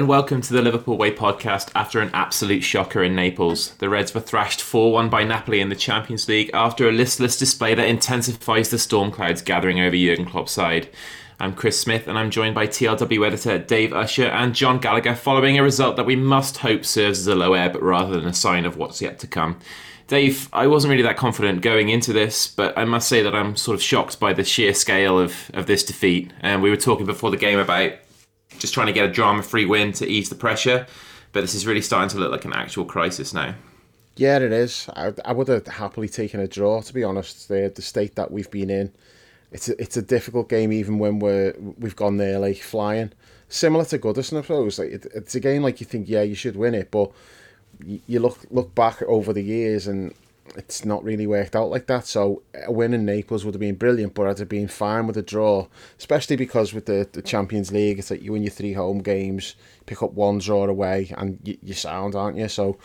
And welcome to the Liverpool Way podcast after an absolute shocker in Naples. The Reds were thrashed 4 1 by Napoli in the Champions League after a listless display that intensifies the storm clouds gathering over Jurgen Klopp's side. I'm Chris Smith and I'm joined by TLW editor Dave Usher and John Gallagher following a result that we must hope serves as a low ebb rather than a sign of what's yet to come. Dave, I wasn't really that confident going into this, but I must say that I'm sort of shocked by the sheer scale of, of this defeat. And we were talking before the game about just trying to get a drama free win to ease the pressure. But this is really starting to look like an actual crisis now. Yeah, it is. I, I would have happily taken a draw, to be honest. The, the state that we've been in, it's a, it's a difficult game, even when we're we've gone there like flying. Similar to Goodison, I suppose. Like it, it's a game like you think, yeah, you should win it, but you, you look look back over the years and it's not really worked out like that. So a win in Naples would have been brilliant, but I'd have been fine with a draw, especially because with the, the Champions League, it's like you win your three home games, pick up one draw away, and you, you're sound, aren't you? So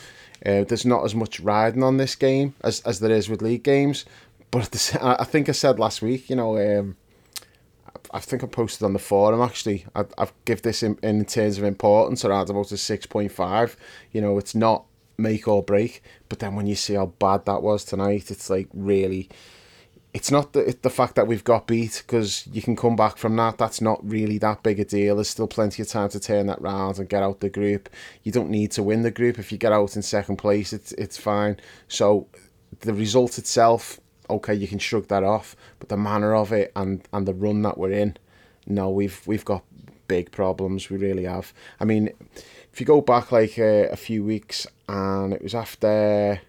uh, there's not as much riding on this game as, as there is with league games. But the, I think I said last week, you know, um, I think I posted on the forum actually. I, I've give this in, in terms of importance around about a six point five. You know, it's not make or break. But then when you see how bad that was tonight, it's like really. It's not the the fact that we've got beat because you can come back from that. That's not really that big a deal. There's still plenty of time to turn that round and get out the group. You don't need to win the group if you get out in second place. It's it's fine. So the result itself, okay, you can shrug that off. But the manner of it and and the run that we're in, no, we've we've got big problems. We really have. I mean, if you go back like uh, a few weeks, and it was after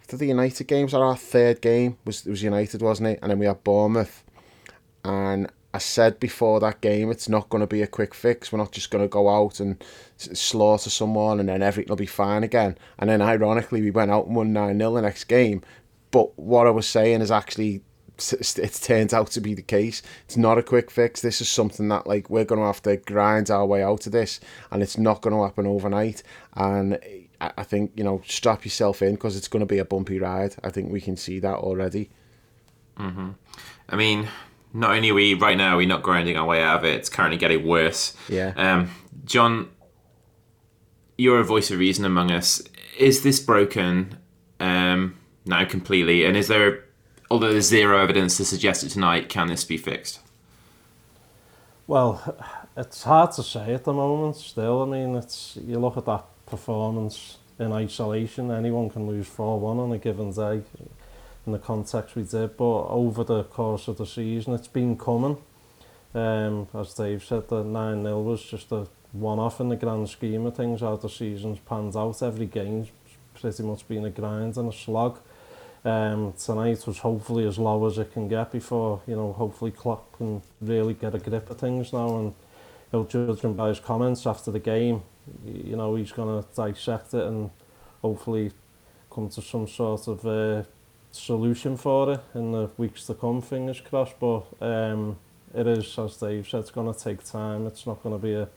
after the United games, our third game was was United, wasn't it? And then we had Bournemouth, and I said before that game, it's not going to be a quick fix. We're not just going to go out and slaughter someone and then everything will be fine again. And then ironically, we went out and won 9 0 the next game. But what I was saying is actually it turns out to be the case. It's not a quick fix. This is something that like we're going to have to grind our way out of this, and it's not going to happen overnight. And I think you know, strap yourself in because it's going to be a bumpy ride. I think we can see that already. Mm-hmm. I mean, not only are we right now we're not grinding our way out of it; it's currently getting worse. Yeah. Um, John, you're a voice of reason among us. Is this broken um, now completely? And is there although there's zero evidence to suggest it tonight, can this be fixed? Well, it's hard to say at the moment. Still, I mean, it's you look at that performance in isolation. Anyone can lose four one on a given day, in the context we did. But over the course of the season, it's been coming. Um, as Dave said, the nine 0 was just a one off in the grand scheme of things. How the season's panned out, every game's pretty much been a grind and a slog. Um, tonight was hopefully as low as it can get before, you know, hopefully Klopp can really get a grip of things now and he'll judge him by his comments after the game. You know, he's going to dissect it and hopefully come to some sort of uh, solution for it in the weeks to come, fingers crossed. But um, it is, as Dave said, it's going to take time. It's not going to be a,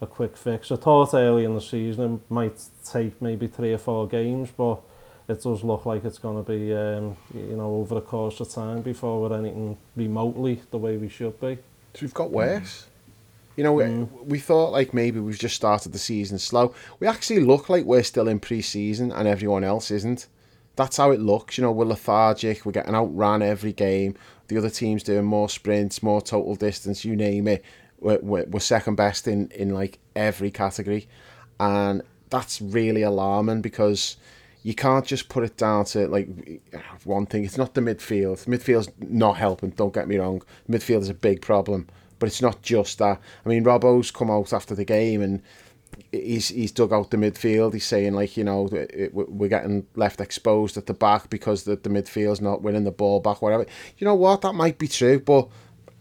a quick fix. I thought early in the season it might take maybe three or four games, but it does look like it's going to be, um, you know, over the course of time before we're anything remotely the way we should be. So we've got worse. You know, mm. we, we thought like maybe we've just started the season slow. We actually look like we're still in pre-season and everyone else isn't. That's how it looks. You know, we're lethargic. We're getting outran every game. The other team's doing more sprints, more total distance. You name it. We're, we're, we're second best in in like every category, and that's really alarming because you can't just put it down to like one thing. It's not the midfield. Midfield's not helping. Don't get me wrong. Midfield is a big problem, but it's not just that. I mean, Robbo's come out after the game and he's he's dug out the midfield. He's saying like you know we're getting left exposed at the back because the the midfield's not winning the ball back. Whatever. You know what? That might be true, but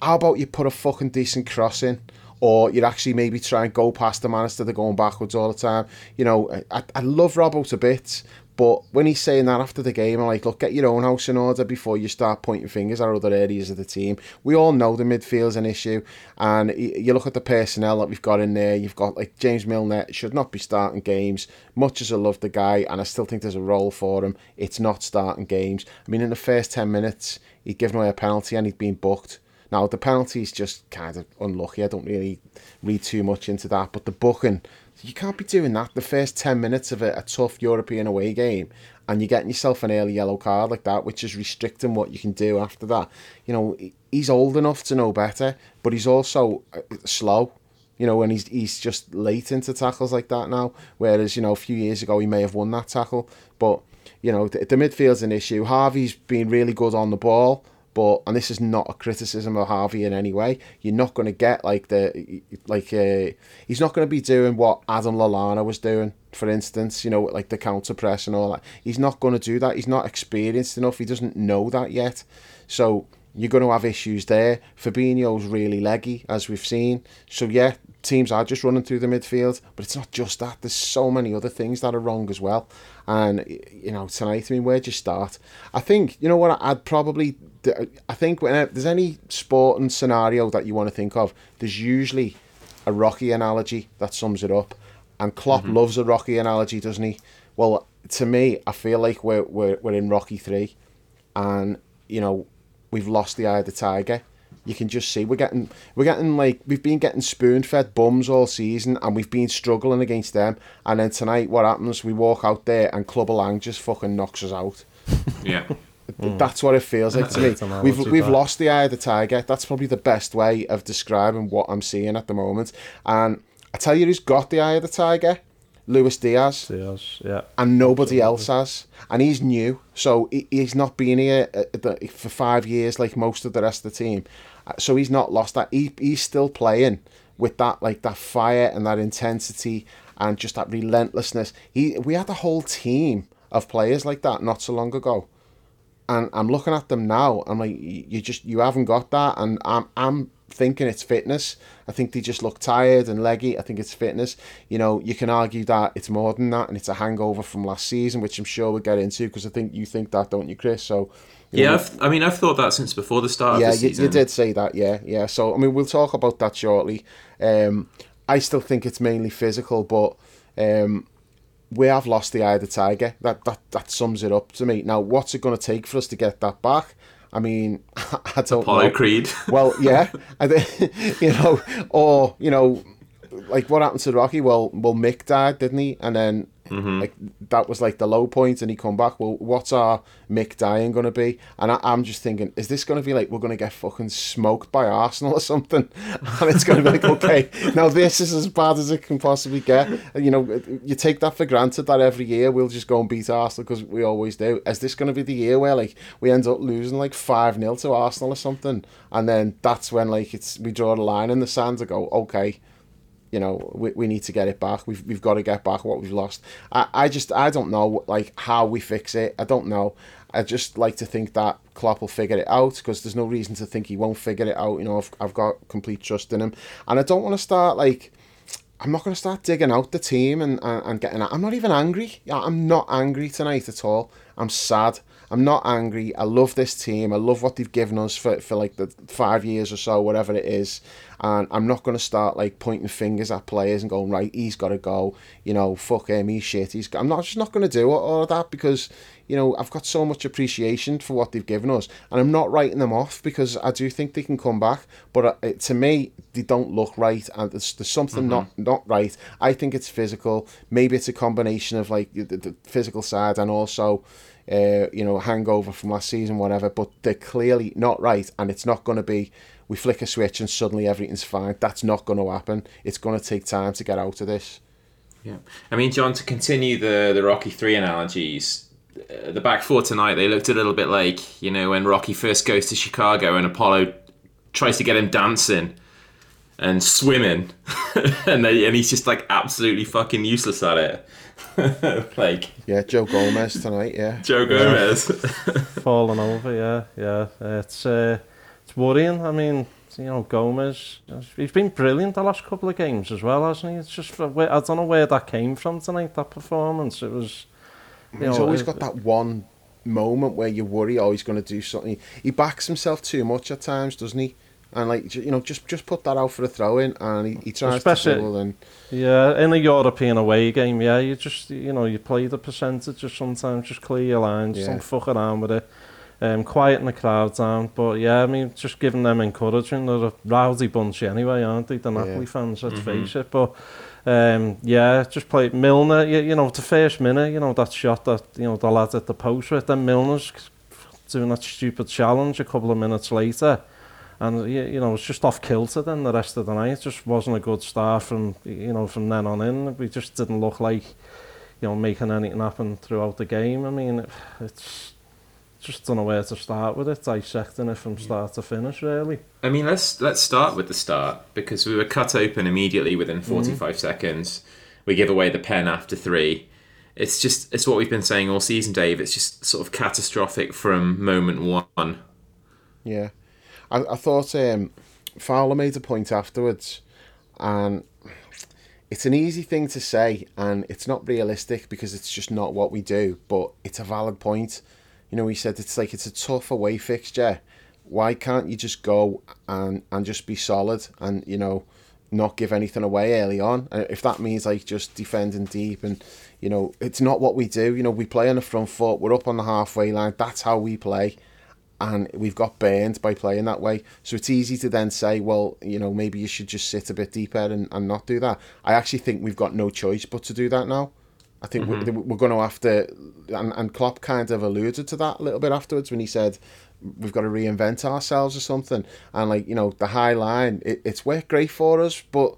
how about you put a fucking decent cross in? or you'd actually maybe try and go past the man instead of going backwards all the time. You know, I, I love Robbo to bits, but when he's saying that after the game, I'm like, look, get your own house in order before you start pointing fingers at other areas of the team. We all know the midfield's an issue, and you look at the personnel that we've got in there. You've got like James Milner should not be starting games. Much as I love the guy, and I still think there's a role for him, it's not starting games. I mean, in the first ten minutes, he'd given away a penalty and he'd been booked. Now, the penalty's just kind of unlucky. I don't really read too much into that. But the booking, you can't be doing that the first 10 minutes of a, a tough European away game and you're getting yourself an early yellow card like that, which is restricting what you can do after that. You know, he's old enough to know better, but he's also uh, slow. You know, when he's he's just late into tackles like that now. Whereas you know, a few years ago he may have won that tackle, but you know, the, the midfield's an issue. Harvey's been really good on the ball, but and this is not a criticism of Harvey in any way. You're not going to get like the like uh, he's not going to be doing what Adam Lallana was doing, for instance. You know, like the counter press and all that. He's not going to do that. He's not experienced enough. He doesn't know that yet. So you're going to have issues there. Fabinho's really leggy, as we've seen. So yeah, teams are just running through the midfield, but it's not just that. There's so many other things that are wrong as well. And you know, tonight, I mean, where'd you start? I think you know what I'd probably. I think when there's any sporting scenario that you want to think of, there's usually a Rocky analogy that sums it up. And Klopp mm-hmm. loves a Rocky analogy, doesn't he? Well, to me, I feel like we're we're, we're in Rocky three, and you know, we've lost the eye of the tiger you can just see we're getting we're getting like we've been getting spoon fed bums all season and we've been struggling against them. And then tonight what happens? We walk out there and Clubber Lang just fucking knocks us out. Yeah. That's what it feels like to me. We've we've lost the eye of the tiger. That's probably the best way of describing what I'm seeing at the moment. And I tell you who's got the eye of the tiger? Luis Diaz. Diaz, yeah. And nobody else has. And he's new, so he's not been here uh, for five years like most of the rest of the team. Uh, so he's not lost that. He, he's still playing with that like that fire and that intensity and just that relentlessness. He we had a whole team of players like that not so long ago. And I'm looking at them now. I'm like, you just you haven't got that, and I'm I'm thinking it's fitness. I think they just look tired and leggy. I think it's fitness. You know, you can argue that it's more than that, and it's a hangover from last season, which I'm sure we'll get into because I think you think that, don't you, Chris? So. Yeah, I've, i mean, I've thought that since before the start. Yeah, the you, you, did say that. Yeah, yeah. So I mean, we'll talk about that shortly. Um, I still think it's mainly physical, but um, we have lost the eye of the tiger. That that that sums it up to me. Now, what's it going to take for us to get that back? I mean, I don't Apollo know. Creed. Well, yeah, I think, you know, or you know, like what happened to Rocky? Well, well, Mick died, didn't he? And then Mm-hmm. Like that was like the low point, and he come back. Well, what's our Mick dying going to be? And I, am just thinking, is this going to be like we're going to get fucking smoked by Arsenal or something? And it's going to be like, okay, now this is as bad as it can possibly get. You know, you take that for granted that every year we'll just go and beat Arsenal because we always do. Is this going to be the year where like we end up losing like five 0 to Arsenal or something, and then that's when like it's we draw the line in the sand to go, okay you know, we, we need to get it back. We've, we've got to get back what we've lost. I, I just, I don't know, like, how we fix it. I don't know. I just like to think that Klopp will figure it out because there's no reason to think he won't figure it out. You know, I've, I've got complete trust in him. And I don't want to start, like, I'm not going to start digging out the team and, and, and getting... I'm not even angry. I'm not angry tonight at all. I'm sad. I'm not angry. I love this team. I love what they've given us for, for like the five years or so, whatever it is. And I'm not going to start like pointing fingers at players and going, right, he's got to go. You know, fuck him, he's shit. He's. I'm not just not going to do all of that because you know I've got so much appreciation for what they've given us, and I'm not writing them off because I do think they can come back. But uh, to me, they don't look right, and there's, there's something mm-hmm. not not right. I think it's physical. Maybe it's a combination of like the, the physical side and also uh, you know, hangover from last season, whatever, but they're clearly not right, and it's not going to be we flick a switch and suddenly everything's fine. That's not going to happen. It's going to take time to get out of this. Yeah, I mean, John, to continue the the Rocky Three analogies, uh, the back four tonight they looked a little bit like you know when Rocky first goes to Chicago and Apollo tries to get him dancing and swimming, and they, and he's just like absolutely fucking useless at it. like yeah, Joe Gomez tonight. Yeah, Joe Gomez falling over. Yeah, yeah. It's uh, it's worrying. I mean, you know, Gomez. He's been brilliant the last couple of games as well, hasn't he? It's just I don't know where that came from tonight. That performance. It was. He's know, always it, got that one moment where you worry, oh, he's going to do something. He backs himself too much at times, doesn't he? and like you know just just put that out for a throw in and he, he tries Especially, to dribble and yeah in a European away game yeah you just you know you play the percentage just sometimes just clear your lines yeah. don't fuck around with it um, quieten the crowd down but yeah I mean just giving them encouragement they're a rowdy bunch anyway aren't they the Napoli yeah. fans let's mm -hmm. face it but um, yeah, just play Milner, you, you know, the first minute, you know, that shot that, you know, the lads at the post with, then Milner's doing that stupid challenge a couple of minutes later. And you, you know, it's just off kilter then the rest of the night. It just wasn't a good start from you know from then on in. We just didn't look like you know making anything happen throughout the game. I mean, it, it's just don't know where to start with it, dissecting it from start to finish really. I mean, let's let's start with the start because we were cut open immediately within mm. 45 seconds. We give away the pen after three. It's just it's what we've been saying all season, Dave. It's just sort of catastrophic from moment one. Yeah, I, I thought um, Fowler made a point afterwards, and it's an easy thing to say, and it's not realistic because it's just not what we do. But it's a valid point. You know, he said it's like it's a tough away fixture. Why can't you just go and and just be solid and you know not give anything away early on? If that means like just defending deep and you know it's not what we do. You know, we play on the front foot. We're up on the halfway line. That's how we play and we've got burned by playing that way. So it's easy to then say, well, you know, maybe you should just sit a bit deeper and, and not do that. I actually think we've got no choice but to do that now. I think mm-hmm. we're, we're going to have to, and, and Klopp kind of alluded to that a little bit afterwards when he said we've got to reinvent ourselves or something. And like, you know, the high line, it, it's worked great for us, but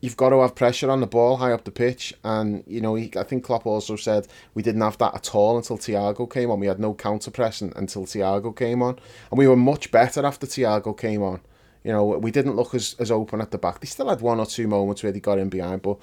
you've got to have pressure on the ball high up the pitch. And, you know, he, I think Klopp also said we didn't have that at all until Thiago came on. We had no counter pressing until Thiago came on. And we were much better after Thiago came on. You know, we didn't look as, as open at the back. They still had one or two moments where they got in behind, but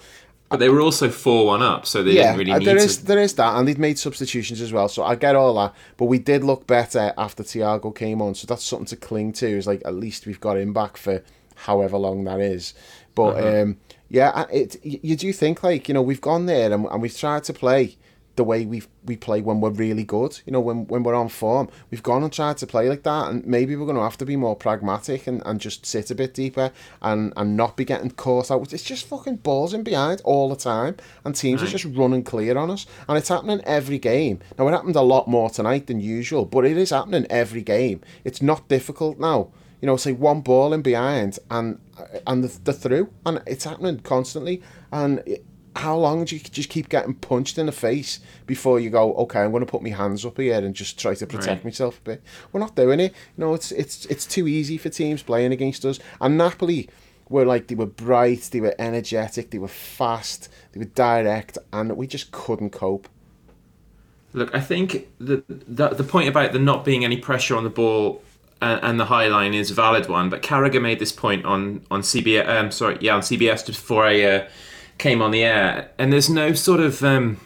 But they were also 4 1 up, so they didn't really uh, need there to. is there is that, and they'd made substitutions as well. So I get all that, but we did look better after Thiago came on. So that's something to cling to. Is like at least we've got him back for however long that is. But Uh-huh. um, yeah, it you do think like you know we've gone there and, and we've tried to play the way we we play when we're really good. You know when when we're on form, we've gone and tried to play like that, and maybe we're going to have to be more pragmatic and, and just sit a bit deeper and and not be getting caught out. It's just fucking balls in behind all the time, and teams are just running clear on us, and it's happening every game. Now it happened a lot more tonight than usual, but it is happening every game. It's not difficult now. You know, say one ball in behind and and the, the through, and it's happening constantly. And it, how long do you just keep getting punched in the face before you go, okay, I'm going to put my hands up here and just try to protect Right. myself a bit? We're not doing it. You know, it's it's it's too easy for teams playing against us. And Napoli were like they were bright, they were energetic, they were fast, they were direct, and we just couldn't cope. Look, I think the, the the point about there not being any pressure on the ball and, the high line is a valid one. But Carragher made this point on on CBS. Um, sorry, yeah, on CBS before I uh, came on the air. And there's no sort of um,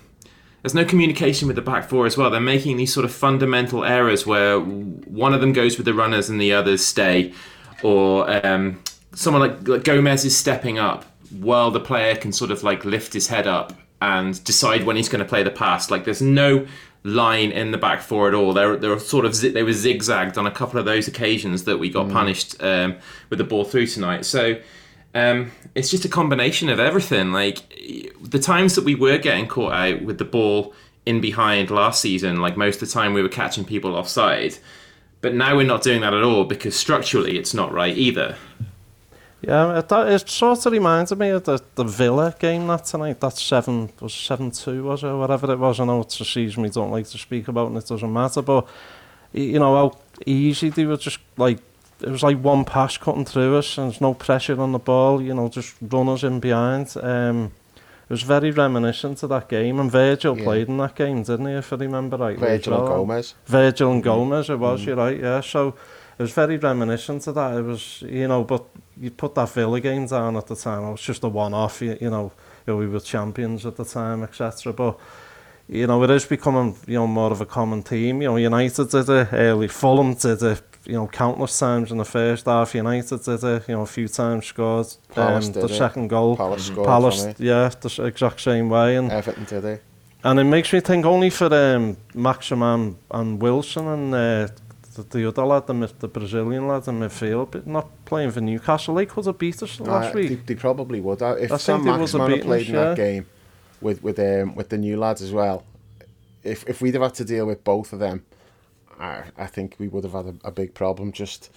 there's no communication with the back four as well. They're making these sort of fundamental errors where one of them goes with the runners and the others stay, or um, someone like, like Gomez is stepping up while the player can sort of like lift his head up and decide when he's going to play the pass. Like there's no line in the back four at all. They're they're sort of they were zigzagged on a couple of those occasions that we got punished um, with the ball through tonight. So. Um, it's just a combination of everything. Like the times that we were getting caught out with the ball in behind last season, like most of the time we were catching people offside. But now we're not doing that at all because structurally it's not right either. Yeah, it, it sort of reminds me of the, the Villa game that tonight. That 7 was 7 2, was it? Whatever it was. I know it's a season we don't like to speak about and it doesn't matter, but you know how easy they were just like. It was like one pass cutting through us, and there's no pressure on the ball, you know, just runners in behind. Um, it was very reminiscent of that game, and Virgil yeah. played in that game, didn't he, if I remember rightly? Virgil and Gomez. Virgil and mm-hmm. Gomez, it was, mm. you're right, yeah. So it was very reminiscent of that. It was, you know, but you put that Villa game down at the time. It was just a one-off, you, you, know, you know, we were champions at the time, etc. But, you know, it is becoming, you know, more of a common team. You know, United did it early, Fulham did it, you know, countless times in the first half. United did it, you know, a few times scored. Palace um, the second it. goal. Palace mm-hmm. scored, Palace, yeah, the exact same way. And Everton did it. And it makes me think only for um, Maximan and Wilson and uh, the, the other lad, the, mid- the Brazilian lad in midfield, not playing for Newcastle. They could have beat us last Uh, week. They, they probably would. If I Sam was a Maximin had played us, in that game with with um, with the new lads as well, if if we'd have had to deal with both of them, I, I think we would have had a, a big problem. Just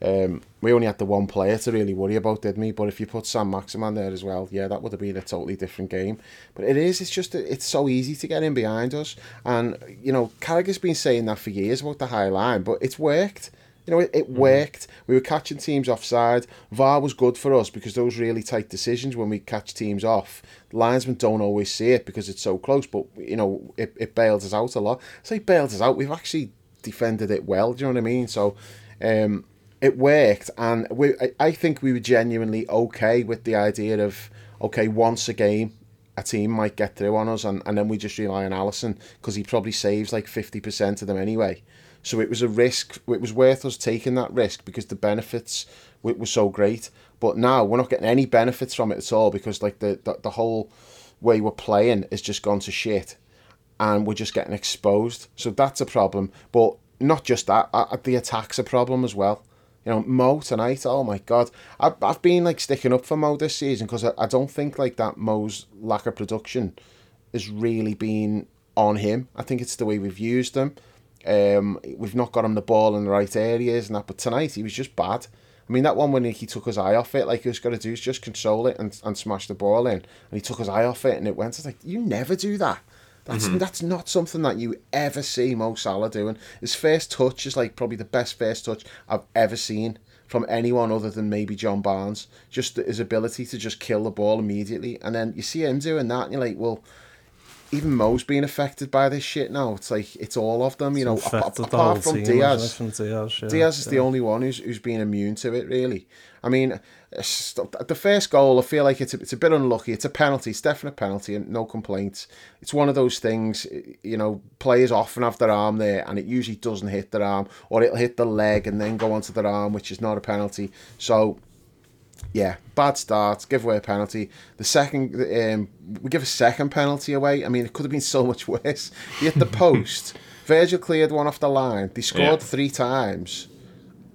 um, we only had the one player to really worry about, didn't we? But if you put Saint-Maximin there as well, yeah, that would have been a totally different game. But it is, it's just, it's so easy to get in behind us. And, you know, Carragher's been saying that for years about the high line, but it's worked. You know, it, it worked. We were catching teams offside. VAR was good for us because those really tight decisions when we catch teams off, linesmen don't always see it because it's so close, but, you know, it, it bails us out a lot. So it bails us out, we've actually defended it well, do you know what I mean? So, um, it worked, and we, I think we were genuinely okay with the idea of okay, once a game, a team might get through on us, and, and then we just rely on Alisson because he probably saves like fifty percent of them anyway. So it was a risk. It was worth us taking that risk because the benefits were, were so great. But now we're not getting any benefits from it at all because like the, the, the whole way we're playing has just gone to shit, and we're just getting exposed. So that's a problem. But not just that, the attack's a problem as well. You know, Mo tonight, oh my God. I've, I've been like sticking up for Mo this season because I, I don't think like that Mo's lack of production has really been on him. I think it's the way we've used him. Um, we've not got him the ball in the right areas and that, but tonight he was just bad. I mean, that one when he took his eye off it, like he was going to do is just control it and, and smash the ball in. And he took his eye off it and it went. It's like, you never do that. That's mm-hmm. that's not something that you ever see Mo Salah doing. His first touch is like probably the best first touch I've ever seen from anyone other than maybe John Barnes. Just his ability to just kill the ball immediately, and then you see him doing that, and you're like, well, even Mo's being affected by this shit now. It's like it's all of them, you know. Apart, apart from Diaz, Diaz, yeah, Diaz is yeah. the only one who's who's been immune to it. Really, I mean, uh, the first goal, I feel like it's a, it's a bit unlucky. It's a penalty. It's definitely a penalty, and no complaints. It's one of those things, you know. Players often have their arm there, and it usually doesn't hit their arm, or it'll hit the leg and then go onto their arm, which is not a penalty. So, yeah, bad start. Give away a penalty. The second, um, we give a second penalty away. I mean, it could have been so much worse. He hit the post. Virgil cleared one off the line. They scored yeah. three times,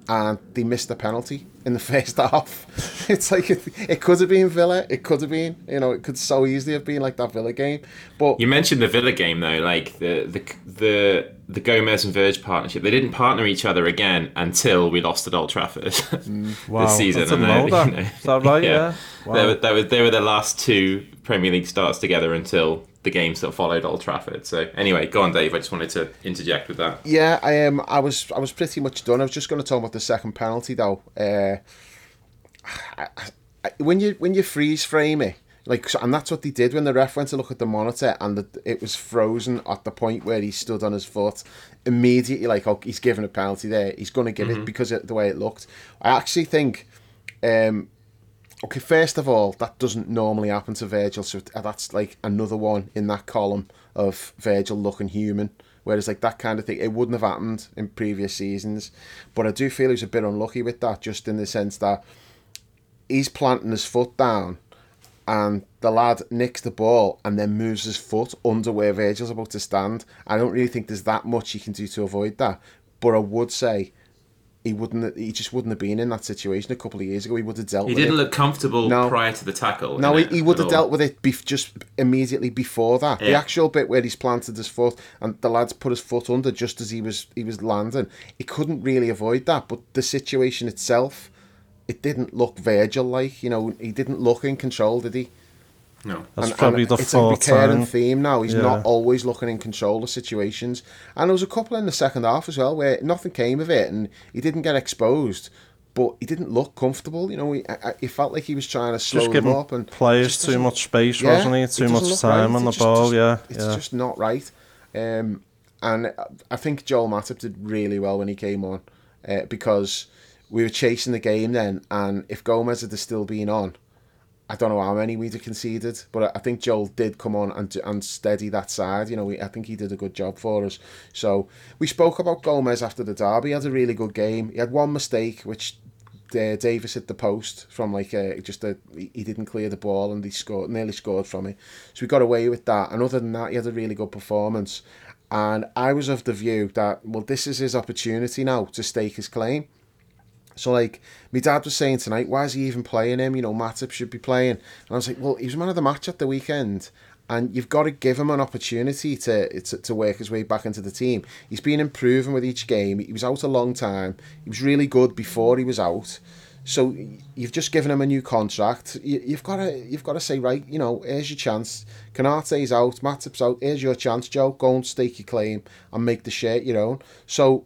and they missed the penalty in the first half. It's like it, it, could have been Villa. It could have been, you know, it could so easily have been like that Villa game. But you mentioned the Villa game though, like the the the the Gomez and Verge partnership. They didn't partner each other again until we lost at Old Trafford mm, wow, this season. and then, you know, Is that right? Yeah, yeah. Wow. They, were, they were they were the last two Premier League starts together until the games that followed Old Trafford. So anyway, go on, Dave. I just wanted to interject with that. Yeah, I um, I was I was pretty much done. I was just going to talk about the second penalty though. Uh, I, I, when you when you freeze frame it, like, and that's what they did when the ref went to look at the monitor, and the, it was frozen at the point where he stood on his foot. Immediately, like, oh, he's given a penalty there. He's going to give mm-hmm. it because of the way it looked. I actually think, um, okay, first of all, that doesn't normally happen to Virgil, so uh, that's like another one in that column of Virgil looking human. Whereas like that kind of thing, it wouldn't have happened in previous seasons. But I do feel he's a bit unlucky with that, just in the sense that he's planting his foot down and the lad nicks the ball and then moves his foot under where Virgil's about to stand. I don't really think there's that much he can do to avoid that. But I would say he wouldn't. He just wouldn't have been in that situation a couple of years ago. He would have dealt. He didn't it. look comfortable no. prior to the tackle. No, he, he would have dealt with it bef- just immediately before that. Yeah. The actual bit where he's planted his foot and the lad's put his foot under just as he was he was landing. He couldn't really avoid that. But the situation itself it didn't look Virgil like. You know, he didn't look in control, did he? No, that's and, probably and the it's a recurring time. theme now. He's yeah. not always looking in control of situations, and there was a couple in the second half as well where nothing came of it, and he didn't get exposed, but he didn't look comfortable. You know, he, he felt like he was trying to slow him up and players too much space, yeah, wasn't he? Too much time right. on the just, ball. yeah, it's yeah. just not right. Um, and I think Joel Matip did really well when he came on uh, because we were chasing the game then, and if Gomez had still been on, I don't know how many we'd have conceded, but I think Joel did come on and and steady that side. You know, we, I think he did a good job for us. So we spoke about Gomez after the derby. He had a really good game. He had one mistake, which uh, Davis hit the post from like a, just a he didn't clear the ball and he scored nearly scored from it. So we got away with that. And other than that, he had a really good performance. And I was of the view that well, this is his opportunity now to stake his claim. So like my dad was saying tonight, why is he even playing him? You know, Matip should be playing. And I was like, well, he was man of the match at the weekend, and you've got to give him an opportunity to, to to work his way back into the team. He's been improving with each game. He was out a long time. He was really good before he was out. So you've just given him a new contract. You, you've got to you've got to say right. You know, here's your chance. Konate's out. Matip's out. Here's your chance, Joe. Go and stake your claim and make the shirt your own. So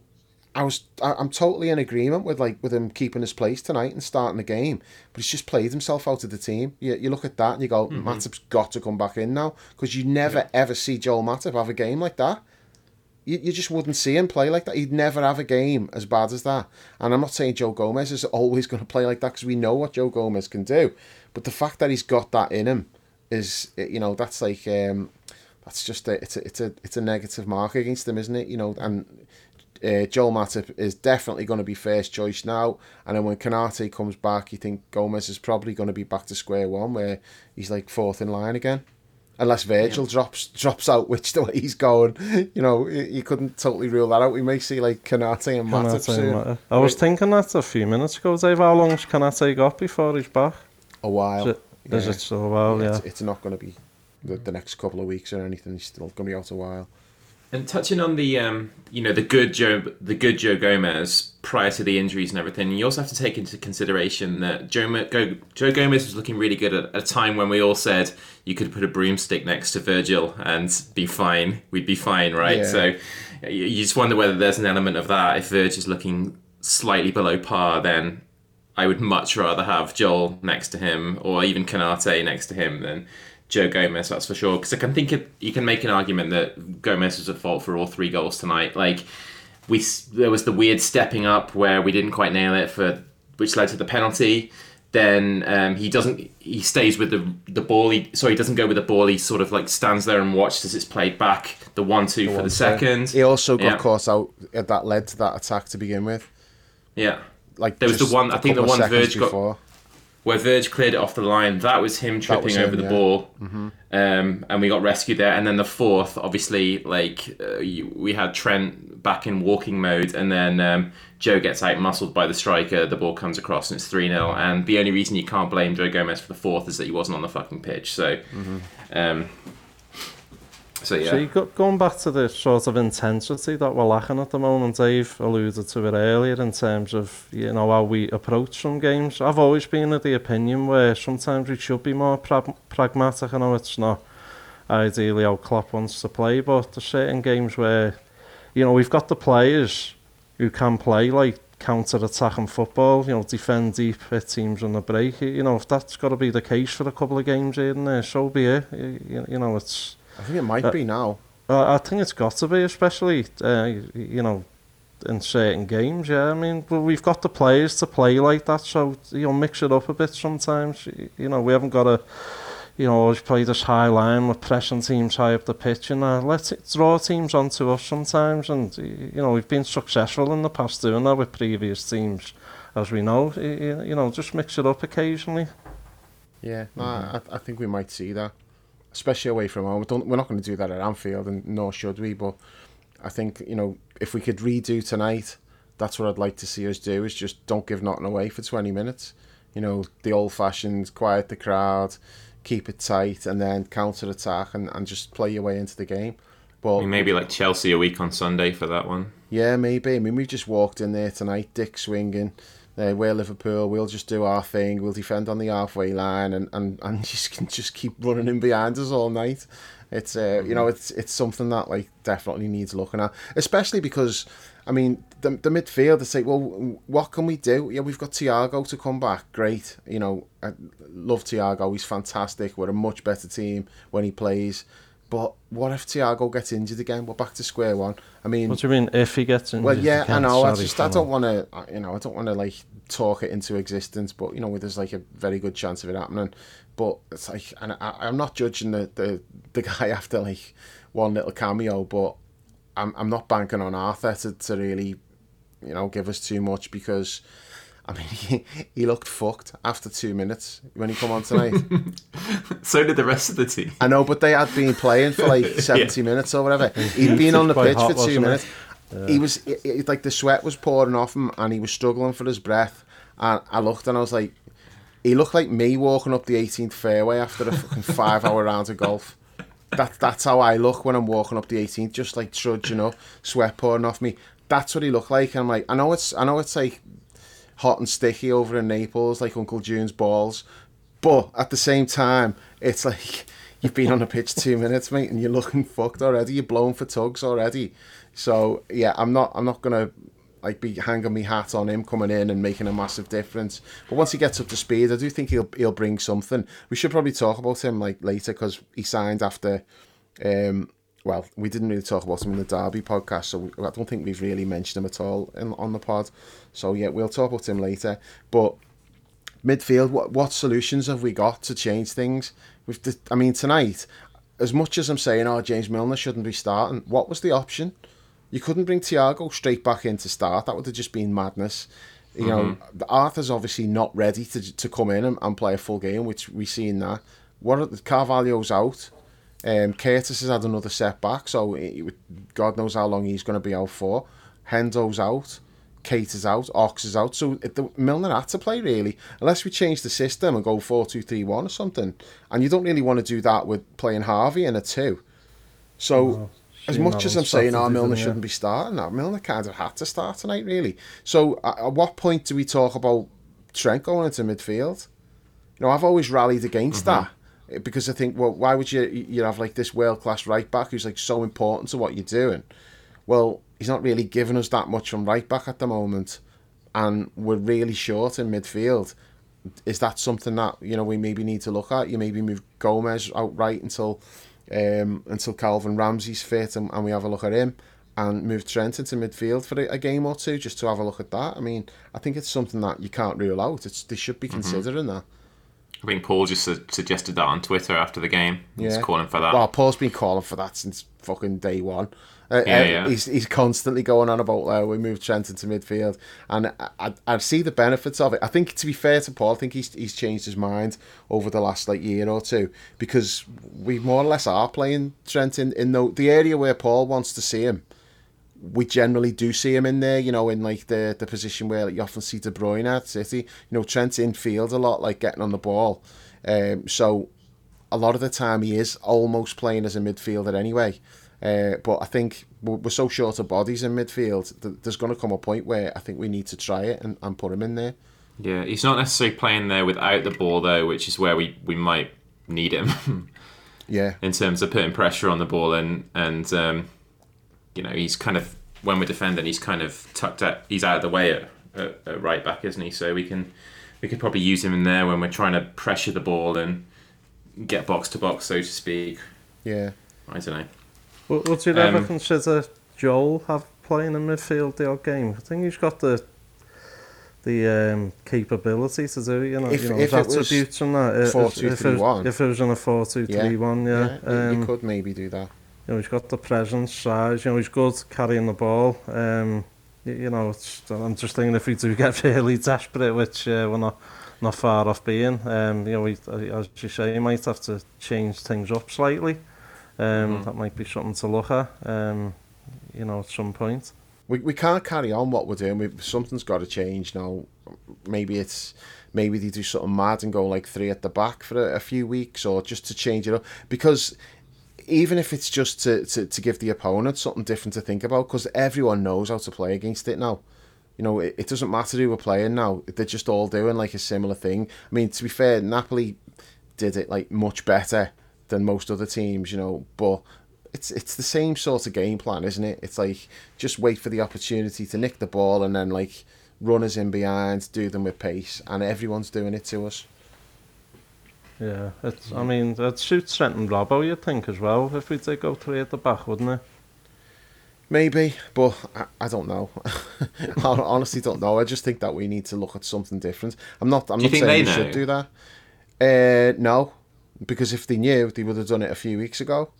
I was I, I'm totally in agreement with like with him keeping his place tonight and starting the game, but he's just played himself out of the team. You, you look at that and you go, mm-hmm. Matip's got to come back in now because you never yeah. ever see Joel Matip have a game like that. You, you just wouldn't see him play like that. He'd never have a game as bad as that. And I'm not saying Joe Gomez is always going to play like that because we know what Joe Gomez can do, but the fact that he's got that in him is you know that's like um, that's just a, it's a it's a it's a negative mark against him, isn't it? You know, and uh, Joel Matip is definitely going to be first choice now. And then when Konate comes back, you think Gomez is probably going to be back to square one, where he's like fourth in line again. Unless Virgil yeah. drops drops out, which the way he's going, you know, you couldn't totally rule that out. We may see like Konate and Matip soon. I was thinking that a few minutes ago, Dave. How long's Konate got before he's back? A while. Is it, yeah. is it so a while? Yeah. It's, it's not going to be the, the next couple of weeks or anything. He's still going to be out a while. And touching on the, um, you know, the good Joe, the good Joe Gomez prior to the injuries and everything, you also have to take into consideration that Joe, Go, Joe Gomez was looking really good at a time when we all said you could put a broomstick next to Virgil and be fine. We'd be fine, right? Yeah. So you just wonder whether there's an element of that. If Virgil's looking slightly below par, then I would much rather have Joel next to him or even Konate next to him than Joe Gomez, that's for sure. Because I can think of, you can make an argument that Gomez was at fault for all three goals tonight. Like we, there was the weird stepping up where we didn't quite nail it for, which led to the penalty. Then um, he doesn't. He stays with the the ball. He, sorry, he doesn't go with the ball. He sort of like stands there and watches as it's played back. The one two for the second. He also got yeah. caught out. That led to that attack to begin with. Yeah, like there was the one. I think the one Verge got where Verge cleared it off the line. That was him tripping was over the yeah. ball, mm-hmm. um, and we got rescued there. And then the fourth, obviously, like uh, you, we had Trent back in walking mode, and then um, Joe gets out muscled by the striker. The ball comes across, and it's three 0 And the only reason you can't blame Joe Gomez for the fourth is that he wasn't on the fucking pitch. So. Mm-hmm. Um, so yeah. So you got, going back to the sort of intensity that we're lacking at the moment, Dave alluded to it earlier in terms of you know how we approach some games. I've always been of the opinion where sometimes we should be more pra- pragmatic. I know it's not ideally how Klopp wants to play, but there's certain games where you know we've got the players who can play like counter-attacking football, you know, defend deep, hit teams on the break. You know, if that's got to be the case for a couple of games here and there, so be it. You, you know, it's I think it might uh, be now. Uh, I think it's got to be, especially uh, you know, in certain games. Yeah, I mean, but we've got the players to play like that, so you know, mix it up a bit sometimes. You know, we haven't got to, you know, always play this high line with pressing teams high up the pitch, and uh, let's draw teams onto us sometimes. And you know, we've been successful in the past doing that with previous teams, as we know. You know, just mix it up occasionally. Yeah, no, mm-hmm. I, I think we might see that especially away from home. Don't, we're not going to do that at Anfield, and nor should we. But I think you know if we could redo tonight, that's what I'd like to see us do. Is just don't give nothing away for twenty minutes. You know, the old-fashioned quiet the crowd, keep it tight, and then counter attack and, and just play your way into the game. But maybe like Chelsea a week on Sunday for that one. Yeah, maybe. I mean, we've just walked in there tonight, Dick swinging uh, we're Liverpool, we'll just do our thing, we'll defend on the halfway line and, and, and just can just keep running in behind us all night. It's uh, you know mm-hmm. it's it's something that like definitely needs looking at, especially because I mean the the midfield. They say, well, what can we do? Yeah, we've got Thiago to come back. Great, you know, I love Thiago. He's fantastic. We're a much better team when he plays. But what if Thiago gets injured again? We're back to square one. I mean, what do you mean if he gets injured? Well, yeah, I know. I just I don't want to, you know, I don't want to like talk it into existence. But you know, there's like a very good chance of it happening. But it's like, and I, I'm not judging the, the the guy after like one little cameo, but I'm I'm not banking on Arthur to, to really, you know, give us too much because I mean, he, he looked fucked after two minutes when he come on tonight. so did the rest of the team. I know, but they had been playing for like 70 yeah. minutes or whatever. He'd been on the pitch hot, for two minutes. Yeah. He was, it, like, the sweat was pouring off him and he was struggling for his breath. And I looked and I was like, he looked like me walking up the 18th fairway after a fucking five hour round of golf. that that's how I look when I'm walking up the 18th, just like trudging up, sweat pouring off me. That's what he looked like. And I'm like, I know it's, I know it's like hot and sticky over in Naples, like Uncle June's balls, but at the same time, it's like you've been on the pitch two minutes, mate, and you're looking fucked already. You're blown for tugs already. So yeah, I'm not, I'm not gonna like be hanging my hat on him coming in and making a massive difference. But once he gets up to speed, I do think he'll he'll bring something. We should probably talk about him like later because he signed after. Um, well, we didn't really talk about him in the Derby podcast, so I don't think we've really mentioned him at all in, on the pod. So yeah, we'll talk about him later. But midfield, what what solutions have we got to change things? With the, I mean, tonight, as much as I'm saying, oh, James Milner shouldn't be starting, what was the option? You couldn't bring Thiago straight back in to start. That would have just been madness. You know, mm-hmm. Arthur's obviously not ready to to come in and, and play a full game, which we've seen that. What Carvalho's out? Um, Curtis has had another setback, so he, God knows how long he's going to be out for. Hendo's out, Keita is out, Ox is out, so it, the, Milner had to play really, unless we change the system and go four two three one or something. And you don't really want to do that with playing Harvey in a two. So No, as much as I'm saying, oh, Saturday, Milner shouldn't be starting, that Milner kind of had to start tonight, really. So at, at what point do we talk about Trent going into midfield? You know, I've always rallied against that eh, because I think, well, why would you you have like this world class right back who's like so important to what you're doing? Well, he's not really giving us that much from right back at the moment, and we're really short in midfield. Is that something that you know we maybe need to look at? You maybe move Gomez outright until um, until Calvin Ramsey's fit, and, and we have a look at him, and move Trent into midfield for a, a game or two just to have a look at that. I mean, I think it's something that you can't rule out. It's they should be considering that. I think Paul just su- suggested that on Twitter after the game. He's Yeah. calling for that. Well, Paul's been calling for that since fucking day one. Uh, Yeah, uh, yeah. He's he's constantly going on about uh, we moved Trent into midfield, and I, I I see the benefits of it. I think to be fair to Paul, I think he's he's changed his mind over the last like year or two because we more or less are playing Trent in in the the area where Paul wants to see him. We generally do see him in there, you know, in like the the position where you often see De Bruyne at City. You know, Trent's in field a lot, like getting on the ball. Um, so a lot of the time he is almost playing as a midfielder anyway. Uh, but I think we're we're so short of bodies in midfield that there's going to come a point where I think we need to try it and, and put him in there. Yeah, he's not necessarily playing there without the ball though, which is where we, we might need him Yeah, in terms of putting pressure on the ball and and um, you know he's kind of when we're defending he's kind of tucked out he's out of the way at, at, at right back, isn't he? So we can we could probably use him in there when we're trying to pressure the ball and get box to box, so to speak. yeah. I don't know. Would, would you ever Um, consider Joel have playing in midfield the odd game? I think he's got the the um, capability to do. You know, If- you know if his it was attributes and that. If- 4-2-3-1. If, if it was in a four two three one, yeah. you- you, Um, could maybe do that. you know, he's got the presence, size, you know, he's good carrying the ball. Um, you know, I'm just thinking if we do get really desperate, which uh, we're not, not far off being, um, you know, we, uh, as you say, he might have to change things up slightly. Um, mm. That might be something to look at, um, you know, at some point. We, we can't carry on what we're doing. We've, something's got to change now. Maybe it's maybe they do something mad and go like three at the back for a, a few weeks or just to change it up because even if it's just to, to, to give the opponent something different to think about, because everyone knows how to play against it now. You know, it, it doesn't matter who we're playing now. They're just all doing like a similar thing. I mean, to be fair, Napoli did it like much better than most other teams, you know, but it's it's the same sort of game plan, isn't it? It's like just wait for the opportunity to nick the ball and then like runners in behind, do them with pace, and everyone's doing it to us. Yeah, it's. I mean, it suits Trent and Robbo, you'd think as well, if we did go three at the back, wouldn't it? Maybe, but I, I don't know. I honestly don't know. I just think that we need to look at something different. I'm not. I'm Do you not think saying we they should do that. Uh, no, because if they knew, they would have done it a few weeks ago.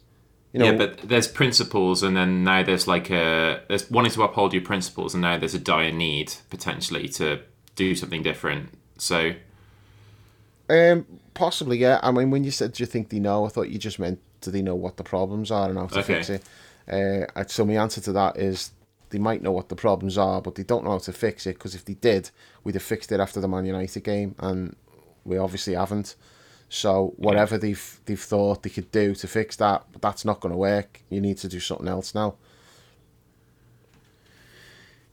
You know, yeah, but there's principles, and then now there's like a there's wanting to uphold your principles, and now there's a dire need potentially to do something different. So Um, possibly, yeah. I mean, when you said do you think they know, I thought you just meant do they know what the problems are and how to Okay. fix it. Uh, so my answer to that is they might know what the problems are, but they don't know how to fix it. Because if they did, we'd have fixed it after the Man United game, and we obviously haven't. So whatever they've they've thought they could do to fix that, that's not going to work. You need to do something else now.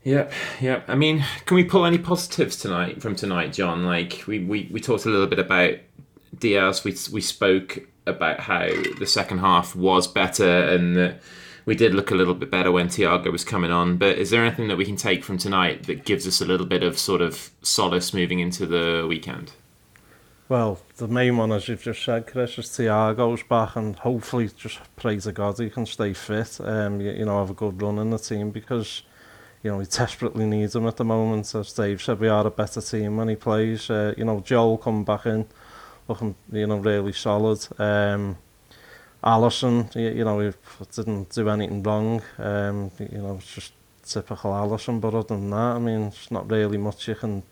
Yep, yep. I mean, can we pull any positives tonight from tonight, John? Like we, we, we talked a little bit about Diaz. We we spoke about how the second half was better and that we did look a little bit better when Thiago was coming on. But is there anything that we can take from tonight that gives us a little bit of sort of solace moving into the weekend? Well, the main one, as you've just said, Chris, is Thiago's back, and hopefully, just pray to God he can stay fit. Um, you, you know, have a good run in the team because you know, he desperately needs him at the moment. So Dave said we are a better team when he plays. Uh, you know, Joel come back in, looking, you know, really solid. Um, Allison, you, you know, he didn't do anything wrong. Um, you know, it's just typical Allison, but other than that, I mean, it's not really much you can...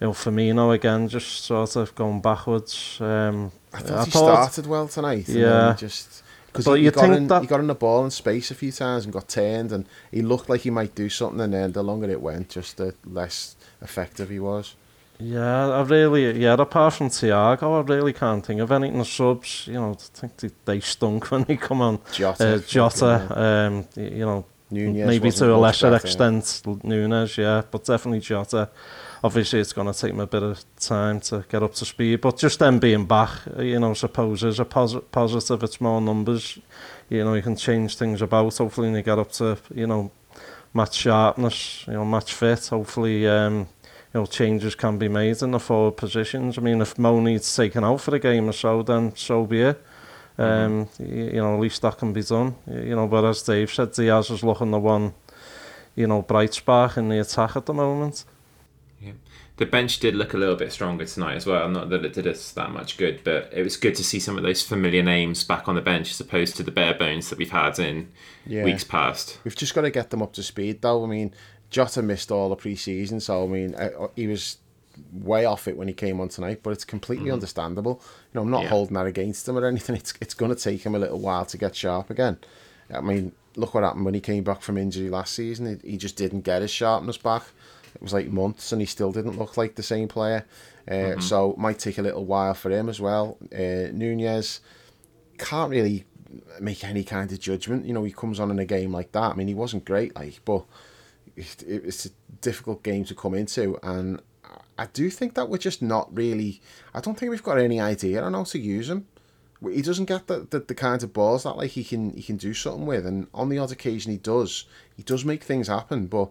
You know, Firmino again, just sort of going backwards. Um, I thought I he thought, started well tonight. Yeah. just because he, he, got in, that... he got in the ball in space a few times and got turned, and he looked like he might do something. And then the longer it went, just the less effective he was. Yeah, I really, yeah, apart from Thiago, I really can't think of anything. Subs, you know, I think they, they stunk when they come on. Jota. Uh, Jota, um, you know, Nunez maybe to a lesser extent. Nunez, yeah, but definitely Jota obviously it's going to take me a bit of time to get up to speed. But just them being back, you know, supposes a pos positive. It's more numbers. You know, you can change things about. Hopefully, they get up to you know match sharpness. You know, match fit. Hopefully. Um, you know, changes can be made in the forward positions. I mean, if Mo needs taken out for a game or so, then so be it. Mm-hmm. Um, mm -hmm. You know, at least that can be done. You know, but as Dave said, Diaz is looking the one, you know, bright spark in the attack at the moment. The bench did look a little bit stronger tonight as well. Not that it did us that much good, but it was good to see some of those familiar names back on the bench as opposed to the bare bones that we've had in yeah. weeks past. We've just got to get them up to speed, though. I mean, Jota missed all the pre-season, so I mean, uh, uh, he was way off it when he came on tonight, but it's completely mm. understandable. You know, I'm not yeah. holding that against him or anything. It's it's going to take him a little while to get sharp again. I mean, look what happened when he came back from injury last season. He, he just didn't get his sharpness back. It was like months, and he still didn't look like the same player. Uh, mm-hmm. So it might take a little while for him as well. Uh, Nunez can't really make any kind of judgment. You know, he comes on in a game like that. I mean, he wasn't great, like, but it, it's a difficult game to come into, and I do think that we're just not really. I don't think we've got any idea on how to use him. He doesn't get the, the, the kind of balls that like he can he can do something with, and on the odd occasion he does. He does make things happen, but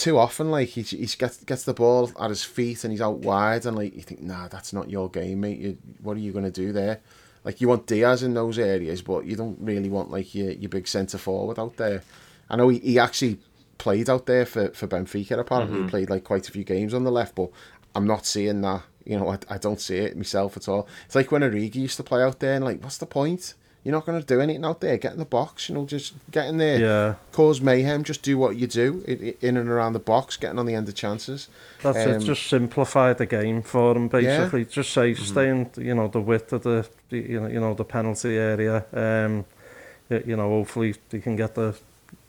too often, like he he gets gets the ball at his feet and he's out wide, and like you think, nah, that's not your game, mate. You, what are you gonna do there? Like you want Diaz in those areas, but you don't really want like your your big centre forward out there. I know he, he actually played out there for for Benfica. Apparently, mm-hmm. he played like quite a few games on the left, but I'm not seeing that. You know, I, I don't see it myself at all. It's like when Origi used to play out there, and like, what's the point? You're not going to do anything out there. Get in the box, you know, just get in there, yeah. cause mayhem. Just do what you do in and around the box, getting on the end of chances. That's um, it. Just simplify the game for them, basically. Yeah. Just say, mm-hmm. stay in, you know, the width of the, you know, you know, the penalty area. Um, you know, hopefully they can get the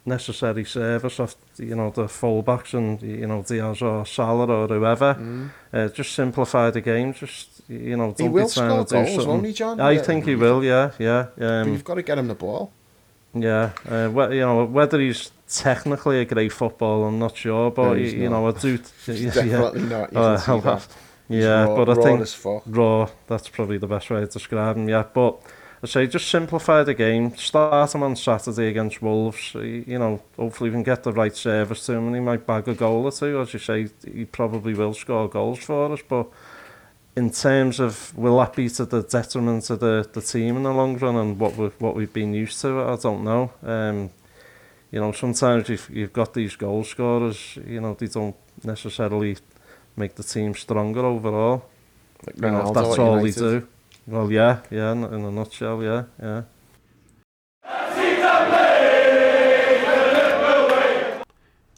necessary service of you know the fullbacks and you know Diaz or Salah or whoever. Mm. Uh, just simplify the game. Just you know, don't he will be trying to do goals, something. He, John? I yeah. think he will. Yeah, yeah. Um, you've got to get him the ball. Yeah, uh, you know whether he's technically a great footballer, I'm not sure, but no, you know I do. he's definitely yeah. not. Uh, yeah, raw, but I think raw. That's probably the best way to describe him. Yeah, but I say just simplify the game. Start him on Saturday against Wolves. You know, hopefully we can get the right service to him, and he might bag a goal or two. As you say, he probably will score goals for us, but in terms of will that be to the detriment of the, the team in the long run and what we what we've been used to? I don't know. Um, you know, sometimes you've, you've got these goal scorers, you know, they don't necessarily make the team stronger overall. Like you know, if that's all United. they do. Well, yeah, yeah, in a nutshell, yeah, yeah.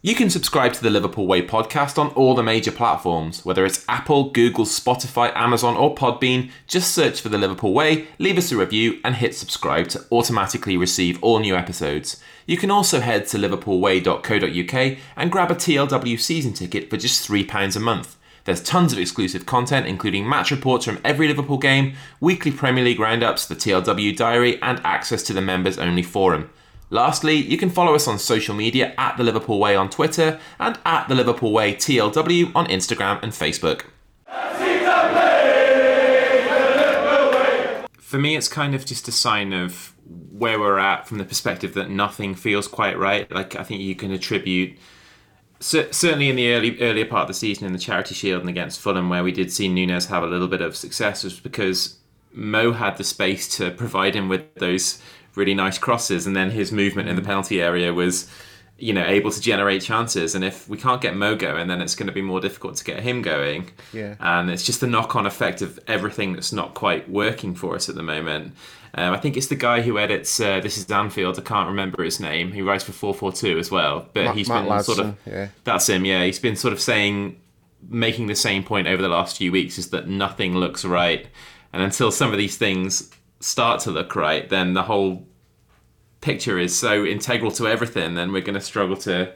You can subscribe to the Liverpool Way podcast on all the major platforms, whether it's Apple, Google, Spotify, Amazon, or Podbean. Just search for the Liverpool Way, leave us a review, and hit subscribe to automatically receive all new episodes. You can also head to liverpoolway.co.uk and grab a TLW season ticket for just £3 a month. There's tons of exclusive content, including match reports from every Liverpool game, weekly Premier League roundups, the TLW diary, and access to the members only forum. Lastly, you can follow us on social media at The Liverpool Way on Twitter and at The Liverpool Way TLW on Instagram and Facebook. For me, it's kind of just a sign of where we're at from the perspective that nothing feels quite right. Like, I think you can attribute certainly in the early earlier part of the season in the Charity Shield and against Fulham, where we did see Nunez have a little bit of success, was because Mo had the space to provide him with those really nice crosses, and then his movement in the penalty area was, you know, able to generate chances. And if we can't get Mo going, then it's going to be more difficult to get him going. Yeah. And it's just the knock-on effect of everything that's not quite working for us at the moment. Um, I think it's the guy who edits uh, This Is Anfield. I can't remember his name. He writes for 442 as well. But Matt, he's Matt been Ladson, sort of. yeah. That's him, yeah. He's been sort of saying, making the same point over the last few weeks is that nothing looks right. And until some of these things start to look right, then the whole picture is so integral to everything, then we're going to struggle to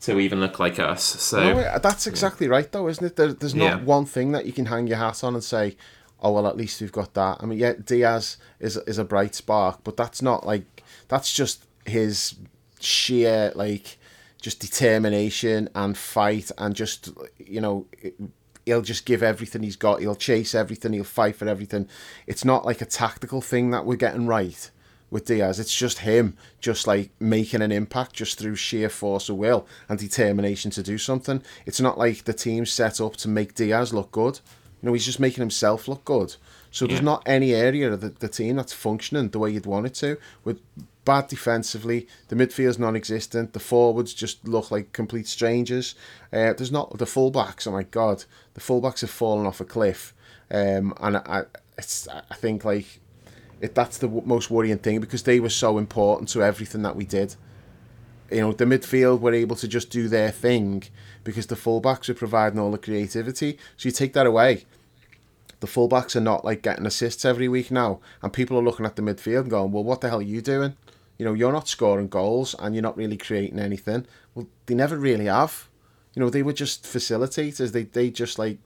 to even look like us. So No, uh, that's exactly right, though, isn't it? There, there's not Yeah. one thing that you can hang your hat on and say, "Oh well, at least we've got that." I mean, yeah, Diaz is is a bright spark, but that's not like that's just his sheer like just determination and fight and just you know he'll just give everything he's got he'll chase everything he'll fight for everything it's not like a tactical thing that we're getting right with Diaz. It's just him, just like making an impact just through sheer force of will and determination to do something. It's not like the team's set up to make Diaz look good. You know, he's just making himself look good. So there's not any area of the, the team that's functioning the way you'd want it to. With bad defensively, the midfield's non-existent. The forwards just look like complete strangers. Uh, there's not the fullbacks. Oh my god, the fullbacks have fallen off a cliff. Um, and I, it's I think like it, that's the most worrying thing because they were so important to everything that we did. You know, the midfield were able to just do their thing because the fullbacks were providing all the creativity. So you take that away. The fullbacks are not like getting assists every week now, and people are looking at the midfield and going, "Well, what the hell are you doing? You know, you're not scoring goals and you're not really creating anything." Well, they never really have. You know, they were just facilitators. They they just like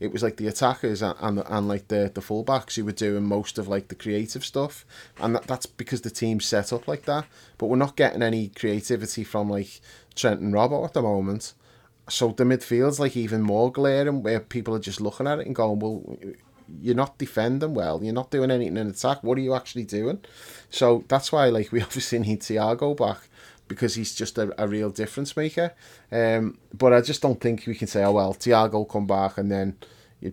it was like the attackers and and, and like the the fullbacks who were doing most of like the creative stuff, and that, that's because the team's set up like that. But we're not getting any creativity from like Trent and Robert at the moment. So the midfield's like even more glaring, where people are just looking at it and going, "Well, you're not defending well. You're not doing anything in attack. What are you actually doing?" So that's why like we obviously need Thiago back because he's just a, a real difference maker. Um, but I just don't think we can say, "Oh well, Thiago will come back and then."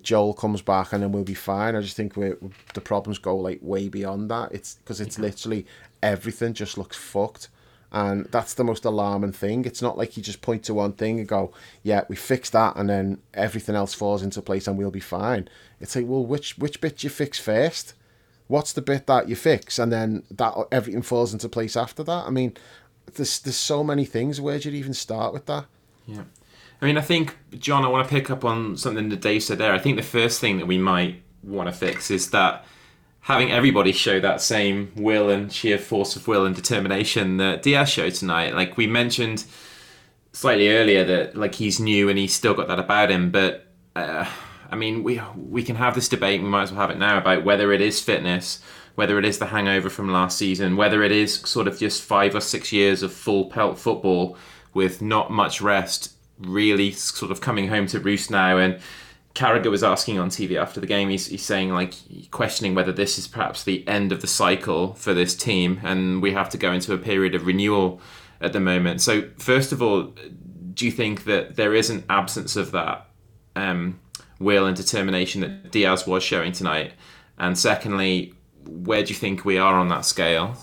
Joel comes back and then we'll be fine. I just think we the problems go like way beyond that. It's because it's literally everything just looks fucked, and that's the most alarming thing. It's not like you just point to one thing and go, "Yeah, we fix that," and then everything else falls into place and we'll be fine. It's like, well, which which bit you fix first? What's the bit that you fix, and then that everything falls into place after that? I mean, there's there's so many things. Where do you even start with that? Yeah. I mean, I think, John, I want to pick up on something that Dave said there. I think the first thing that we might want to fix is that having everybody show that same will and sheer force of will and determination that Diaz showed tonight. Like we mentioned slightly earlier that like he's new and he's still got that about him, but uh, I mean, we we can have this debate. We might as well have it now about whether it is fitness, whether it is the hangover from last season, whether it is sort of just five or six years of full pelt football with not much rest, really sort of coming home to roost now. And Carragher was asking on TV after the game. He's, he's saying like questioning whether this is perhaps the end of the cycle for this team, and we have to go into a period of renewal at the moment. So first of all, do you think that there is an absence of that? Um, will and determination that Diaz was showing tonight? And secondly, where do you think we are on that scale?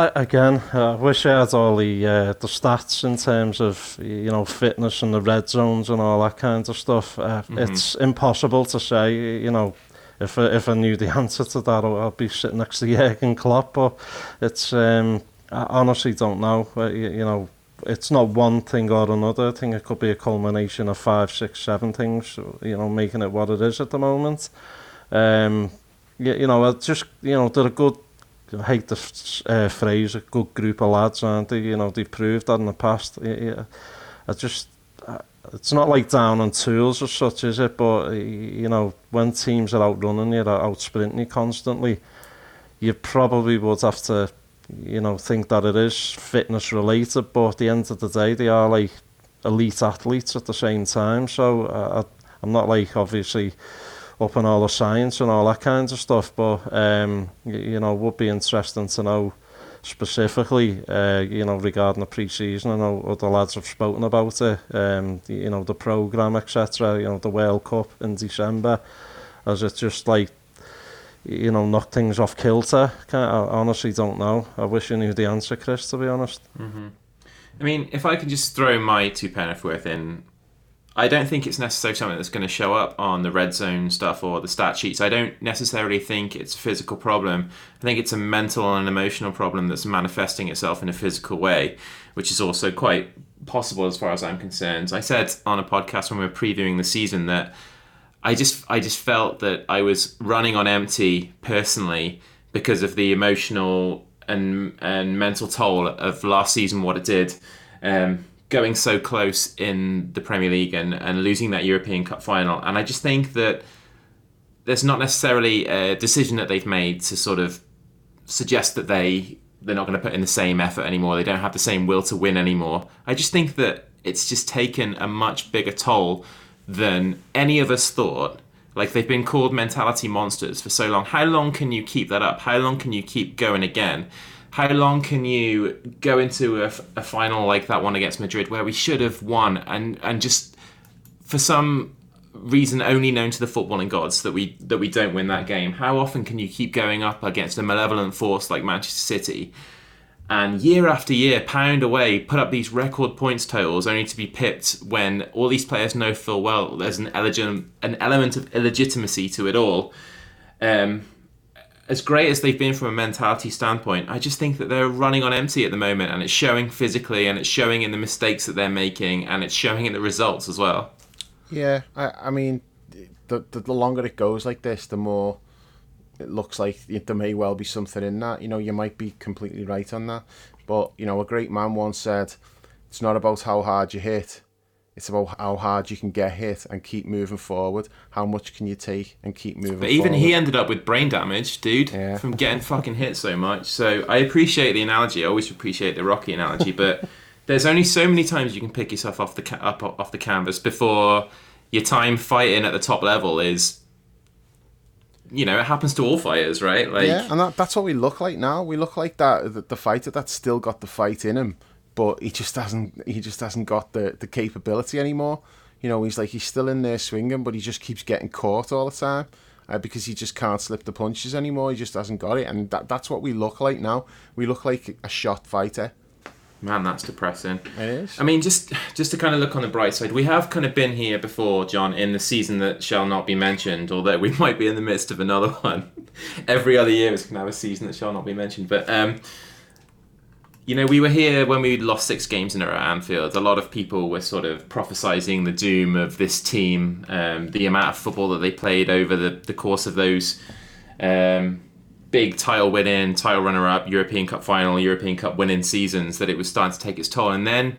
I, again, I wish I had all the uh, the stats in terms of you know fitness and the red zones and all that kind of stuff. Uh, It's impossible to say. You know, if I, if I knew the answer to that, I'd be sitting next to Jurgen Klopp. But it's um, I honestly don't know. Uh, you, you know, it's not one thing or another. I think it could be a culmination of five, six, seven things. You know, making it what it is at the moment. Um, you, you know, I just you know, they're a good. I hate the uh, phrase, a good group of lads, aren't they? You know, they've proved that in the past. Yeah. I just, I, it's not like down on tools or such, is it? But you know, when teams are out running you, out sprinting you constantly, you probably would have to, you know, think that it is fitness related. But at the end of the day, they are like elite athletes at the same time. So uh, I'm not like obviously up on all the science and all that kinds of stuff. But um, you, know, would be interesting to know specifically, uh, you know, regarding the pre-season. I know other lads have spoken about it, um, the, you know, the programme, etc., you know, the World Cup in December. As it just like, you know, knock things off kilter? I honestly don't know. I wish you knew the answer, Chris, to be honest. Mm-hmm. I mean, if I can just throw my two penneth worth in I don't think it's necessarily something that's going to show up on the red zone stuff or the stat sheets. I don't necessarily think it's a physical problem. I think it's a mental and emotional problem that's manifesting itself in a physical way, which is also quite possible as far as I'm concerned. I said on a podcast when we were previewing the season that I just I just felt that I was running on empty personally because of the emotional and and mental toll of last season what it did. Um, going so close in the Premier League and, and losing that European Cup final. And I just think that there's not necessarily a decision that they've made to sort of suggest that they they're not going to put in the same effort anymore. They don't have the same will to win anymore. I just think that it's just taken a much bigger toll than any of us thought. Like they've been called mentality monsters for so long. How long can you keep that up? How long can you keep going again? How long can you go into a, a final like that one against Madrid where we should have won and and just for some reason only known to the footballing gods that we that we don't win that game how often can you keep going up against a malevolent force like Manchester City and year after year pound away put up these record points totals only to be pipped when all these players know full well there's an, an element of illegitimacy to it all? Um, as great as they've been from a mentality standpoint, I just think that they're running on empty at the moment, and it's showing physically, and it's showing in the mistakes that they're making, and it's showing in the results as well. Yeah, I, I mean, the, the, the longer it goes like this, the more it looks like there may well be something in that. You know, you might be completely right on that, but you know, a great man once said, "It's not about how hard you hit." It's about how hard you can get hit and keep moving forward. How much can you take and keep moving But even forward. he ended up with brain damage, dude, yeah. from getting fucking hit so much. So I appreciate the analogy. I always appreciate the Rocky analogy, but there's only so many times you can pick yourself off the ca- up off the canvas before your time fighting at the top level is you know, it happens to all fighters, right? Like, yeah, and that, that's what we look like now. We look like that the, the fighter that's still got the fight in him, but he just hasn't he just hasn't got the the capability anymore. You know, he's like he's still in there swinging, but he just keeps getting caught all the time. Uh, because he just can't slip the punches anymore. He just hasn't got it, and that, that's what we look like now. We look like a shot fighter. Man, that's depressing. It is. I mean, just just to kind of look on the bright side, we have kind of been here before, John, in the season that shall not be mentioned, although we might be in the midst of another one. Every other year is going to have a season that shall not be mentioned, but um, you know, we were here when we lost six games in a row at Anfield. A lot of people were sort of prophesizing the doom of this team, um, the amount of football that they played over the, the course of those um, big title winning, title runner up, European Cup final, European Cup winning seasons, that it was starting to take its toll. And then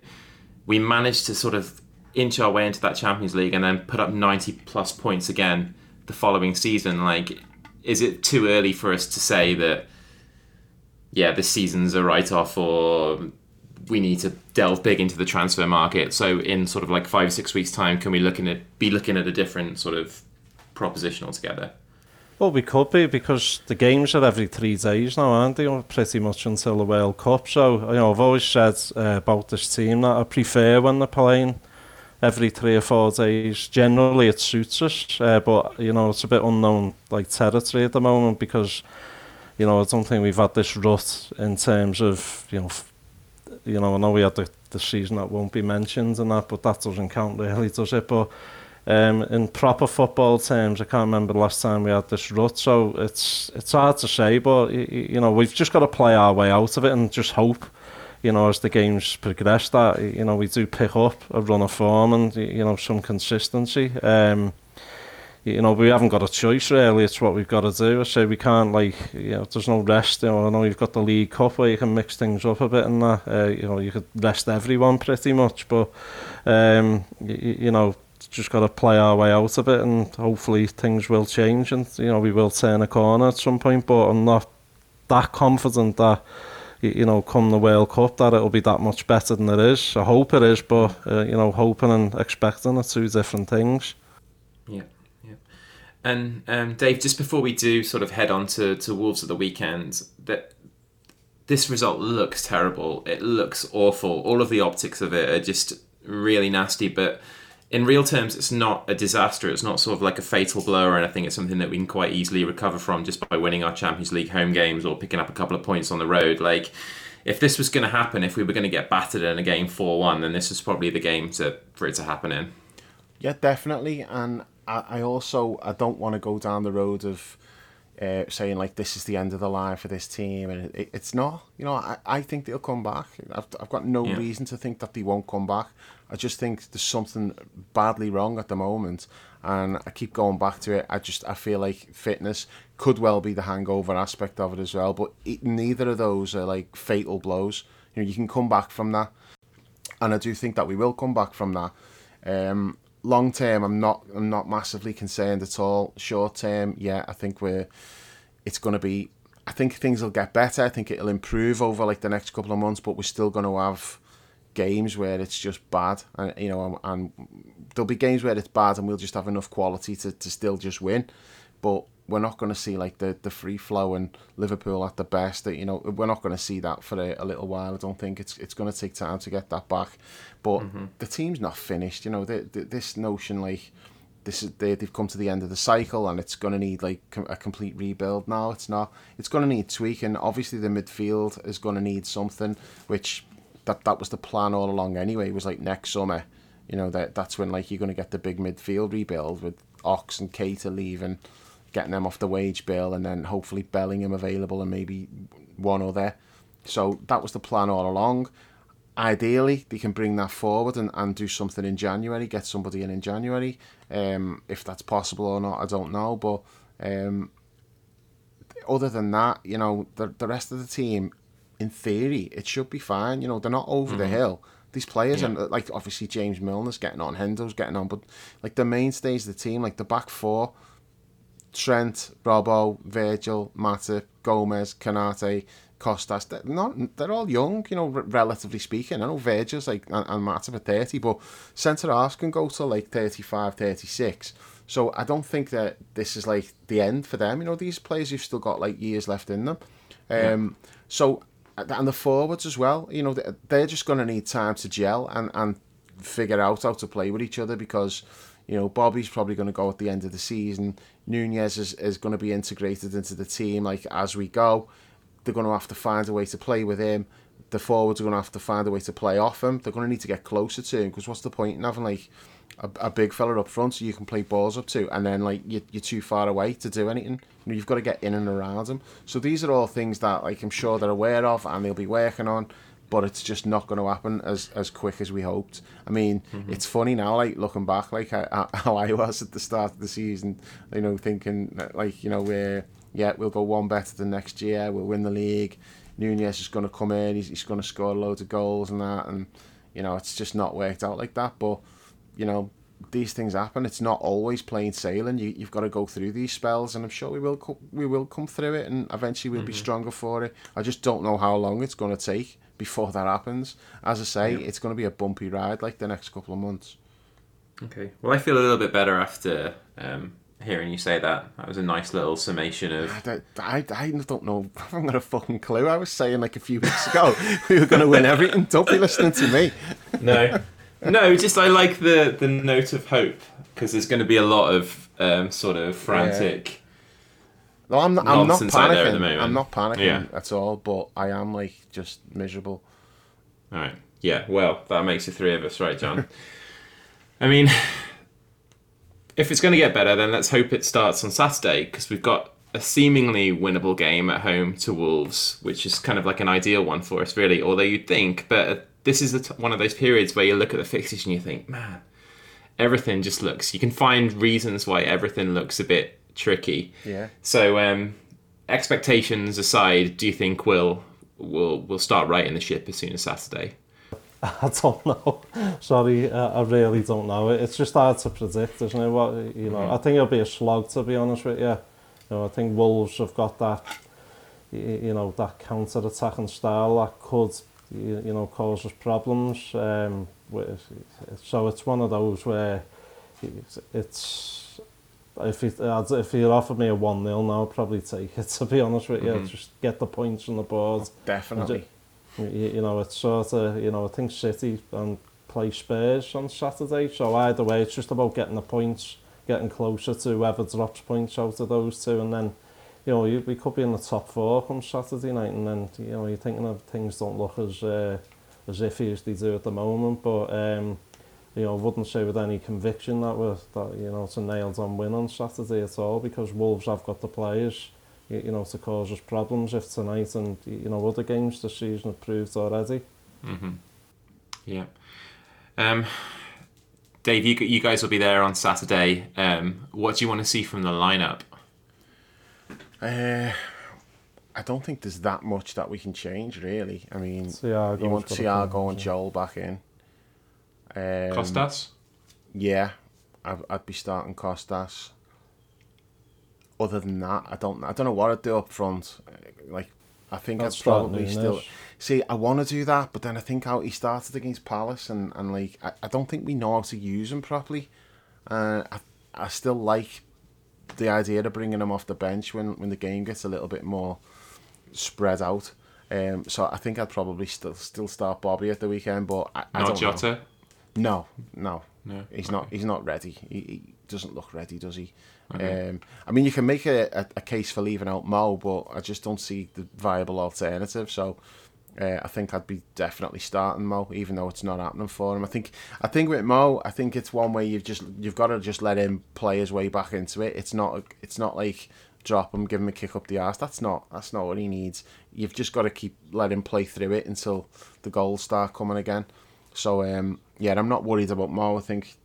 we managed to sort of inch our way into that Champions League and then put up 90 plus points again the following season. Like, is it too early for us to say that? Yeah, this season's a write off or we need to delve big into the transfer market. So in sort of like five six weeks time, can we looking at be looking at a different sort of proposition altogether? Well, we could be because the games are every three days now, aren't they? Pretty much until the World Cup. So you know, I've always said uh, about this team that I prefer when they're playing every three or four days. Generally, it suits us, uh, but you know, it's a bit unknown like territory at the moment because you know, I don't think we've had this rut in terms of, you know, you know, I know we had the, the season that won't be mentioned and that, but that doesn't count really, does it? But um, in proper football terms, I can't remember the last time we had this rut, so it's it's hard to say, but, you know, we've just got to play our way out of it and just hope, you know, as the games progress that, you know, we do pick up a run of form and, you know, some consistency. Um, you know, we haven't got a choice really. It's what we've got to do. I say we can't like, you know, there's no rest. You know, I know you've got the League Cup where you can mix things up a bit and that. Uh, you know, you could rest everyone pretty much, but um, you, you know, just got to play our way out of it, and hopefully things will change, and you know, we will turn a corner at some point. But I'm not that confident that you know, come the World Cup, that it'll be that much better than it is. I hope it is, but uh, you know, hoping and expecting are two different things. Yeah. And um, Dave, just before we do sort of head on to, to Wolves at the weekend, that this result looks terrible. It looks awful. All of the optics of it are just really nasty. But in real terms, it's not a disaster. It's not sort of like a fatal blow or anything. It's something that we can quite easily recover from just by winning our Champions League home games or picking up a couple of points on the road. Like, if this was going to happen, if we were going to get battered in a game 4 1, then this is probably the game to, for it to happen in. Yeah, definitely. And I, I also I don't want to go down the road of uh, saying like this is the end of the line for this team, and it, it's not. You know, I, I think they'll come back. I've, I've got no yeah. reason to think that they won't come back. I just think there's something badly wrong at the moment, and I keep going back to it. I just I feel like fitness could well be the hangover aspect of it as well, but it, neither of those are like fatal blows. You know, you can come back from that, and I do think that we will come back from that. Um, long term, I'm not I'm not massively concerned at all. Short term, yeah, I think we're it's going to be. I think things will get better. I think it'll improve over like the next couple of months, but we're still going to have games where it's just bad, and you know, and, and there'll be games where it's bad, and we'll just have enough quality to, to still just win. But we're not going to see like the, the free flow and Liverpool at the best. That you know we're not going to see that for a, a, little while. I don't think it's it's going to take time to get that back. But mm-hmm. the team's not finished. You know the, the, this notion like this is they they've come to the end of the cycle and it's going to need like a complete rebuild now. It's not. It's going to need tweaking. Obviously the midfield is going to need something, which that that was the plan all along anyway. It was like next summer. You know that that's when like you're going to get the big midfield rebuild with Ox and Keita leaving getting them off the wage bill, and then hopefully Bellingham available and maybe one other. So that was the plan all along. Ideally, they can bring that forward and, and do something in January, get somebody in in January. Um, if that's possible or not, I don't know. But um, other than that, you know, the, the rest of the team, in theory, it should be fine. You know, they're not over mm-hmm. the hill. These players, yeah. and like obviously James Milner's getting on, Hendo's getting on, but like the mainstays of the team, like the back four, Trent, Robbo, Virgil, Matip, Gomez, Konate, Costas, they're, not, they're all young, you know, relatively speaking. I know Virgil's like, and, and Matip are 30, but centre halves can go to like 35, 36. So I don't think that this is like the end for them. You know, these players have still got like years left in them. Um, yeah. So, and the forwards as well, you know, they're just going to need time to gel and, and figure out how to play with each other because you know, Bobby's probably going to go at the end of the season. Nunez is, is going to be integrated into the team like as we go. They're going to have to find a way to play with him. The forwards are going to have to find a way to play off him. They're going to need to get closer to him because what's the point in having like a, a big fella up front so you can play balls up to, and then like you, you're too far away to do anything. You know, you've got to get in and around him. So these are all things that like I'm sure they're aware of and they'll be working on but it's just not going to happen as as quick as we hoped. I mean, mm-hmm. it's funny now, like looking back, like how, how, I was at the start of the season, you know, thinking like you know we're yeah we'll go one better than next year, we'll win the league. Nunez is going to come in, he's, he's going to score loads of goals and that, and you know it's just not worked out like that. But you know these things happen. It's not always plain sailing. You, you've got to go through these spells, and I'm sure we will co- we will come through it, and eventually we'll mm-hmm. be stronger for it. I just don't know how long it's going to take before that happens. As I say, yeah. it's going to be a bumpy ride like the next couple of months. Okay. Well, I feel a little bit better after um, hearing you say that. That was a nice little summation of. I, I, I don't know. I haven't got a fucking clue. I was saying like a few weeks ago we were going to win everything. Don't be listening to me. no. No, just I like the, the note of hope because there's going to be a lot of um, sort of frantic. No, I'm not. I'm not panicking. I'm not panicking yeah. at all. But I am like just miserable. All right. Yeah. Well, that makes the three of us, right, John? I mean, if it's going to get better, then let's hope it starts on Saturday because we've got a seemingly winnable game at home to Wolves, which is kind of like an ideal one for us, really. Although you'd think, but this is one of those periods where you look at the fixtures and you think, man, everything just looks. You can find reasons why everything looks a bit tricky. Yeah. So, um, expectations aside, do you think we'll we'll we'll start righting the ship as soon as Saturday? I don't know. Sorry, uh, I really don't know. It's just hard to predict, isn't it? What you know, mm-hmm. I think it'll be a slog to be honest with you. You know, I think Wolves have got that, you know, that counter-attacking style that could, you you know, cause us problems. Um, so it's one of those where it's if you if you offered me a one 0 now, I'd probably take it. To be honest with you, mm-hmm. just get the points on the board. Definitely. You, you know, it's sort of you know I think City and play Spurs on Saturday. So either way, it's just about getting the points, getting closer to whoever drops points out of those two, and then you know we could be in the top four come Saturday night, and then you know you're thinking of things don't look as uh, as iffy as they do at the moment, but. Um, you know, wouldn't say with any conviction that we're, that, you know, it's a nailed on win on Saturday at all because Wolves have got the players, you, you know, to cause us problems if tonight and, you know, other games this season have proved already. Mm-hmm. Yeah. Um, Dave, you, you guys will be there on Saturday. Um, what do you want to see from the lineup? Uh, I don't think there's that much that we can change, really. I mean, Thiago you want Thiago and Joel back in. Um, Costas? Yeah, I'd, I'd be starting Costas. Other than that, I don't. I don't know what I'd do up front. Like, I think I'd probably still. See, I want to do that, but then I think how he started against Palace, and, and like I, I don't think we know how to use him properly. Uh, I I still like the idea of bringing him off the bench when, when the game gets a little bit more spread out. Um, so I think I'd probably still still start Bobby at the weekend, but I, I not don't Jota. Know. No, no, no. He's okay. not. He's not ready. He, he, doesn't look ready, does he? Okay. Um, I mean, you can make a, a, a, case for leaving out Mo, but I just don't see the viable alternative. So. Uh, I think I'd be definitely starting Mo, even though it's not happening for him. I think I think with Mo, I think it's one way you've just you've got to just let him play his way back into it. It's not it's not like drop him, give him a kick up the ass. That's not that's not what he needs. You've just got to keep let him play through it until the goals start coming again. So um, yeah, I'm not worried about Mo. I think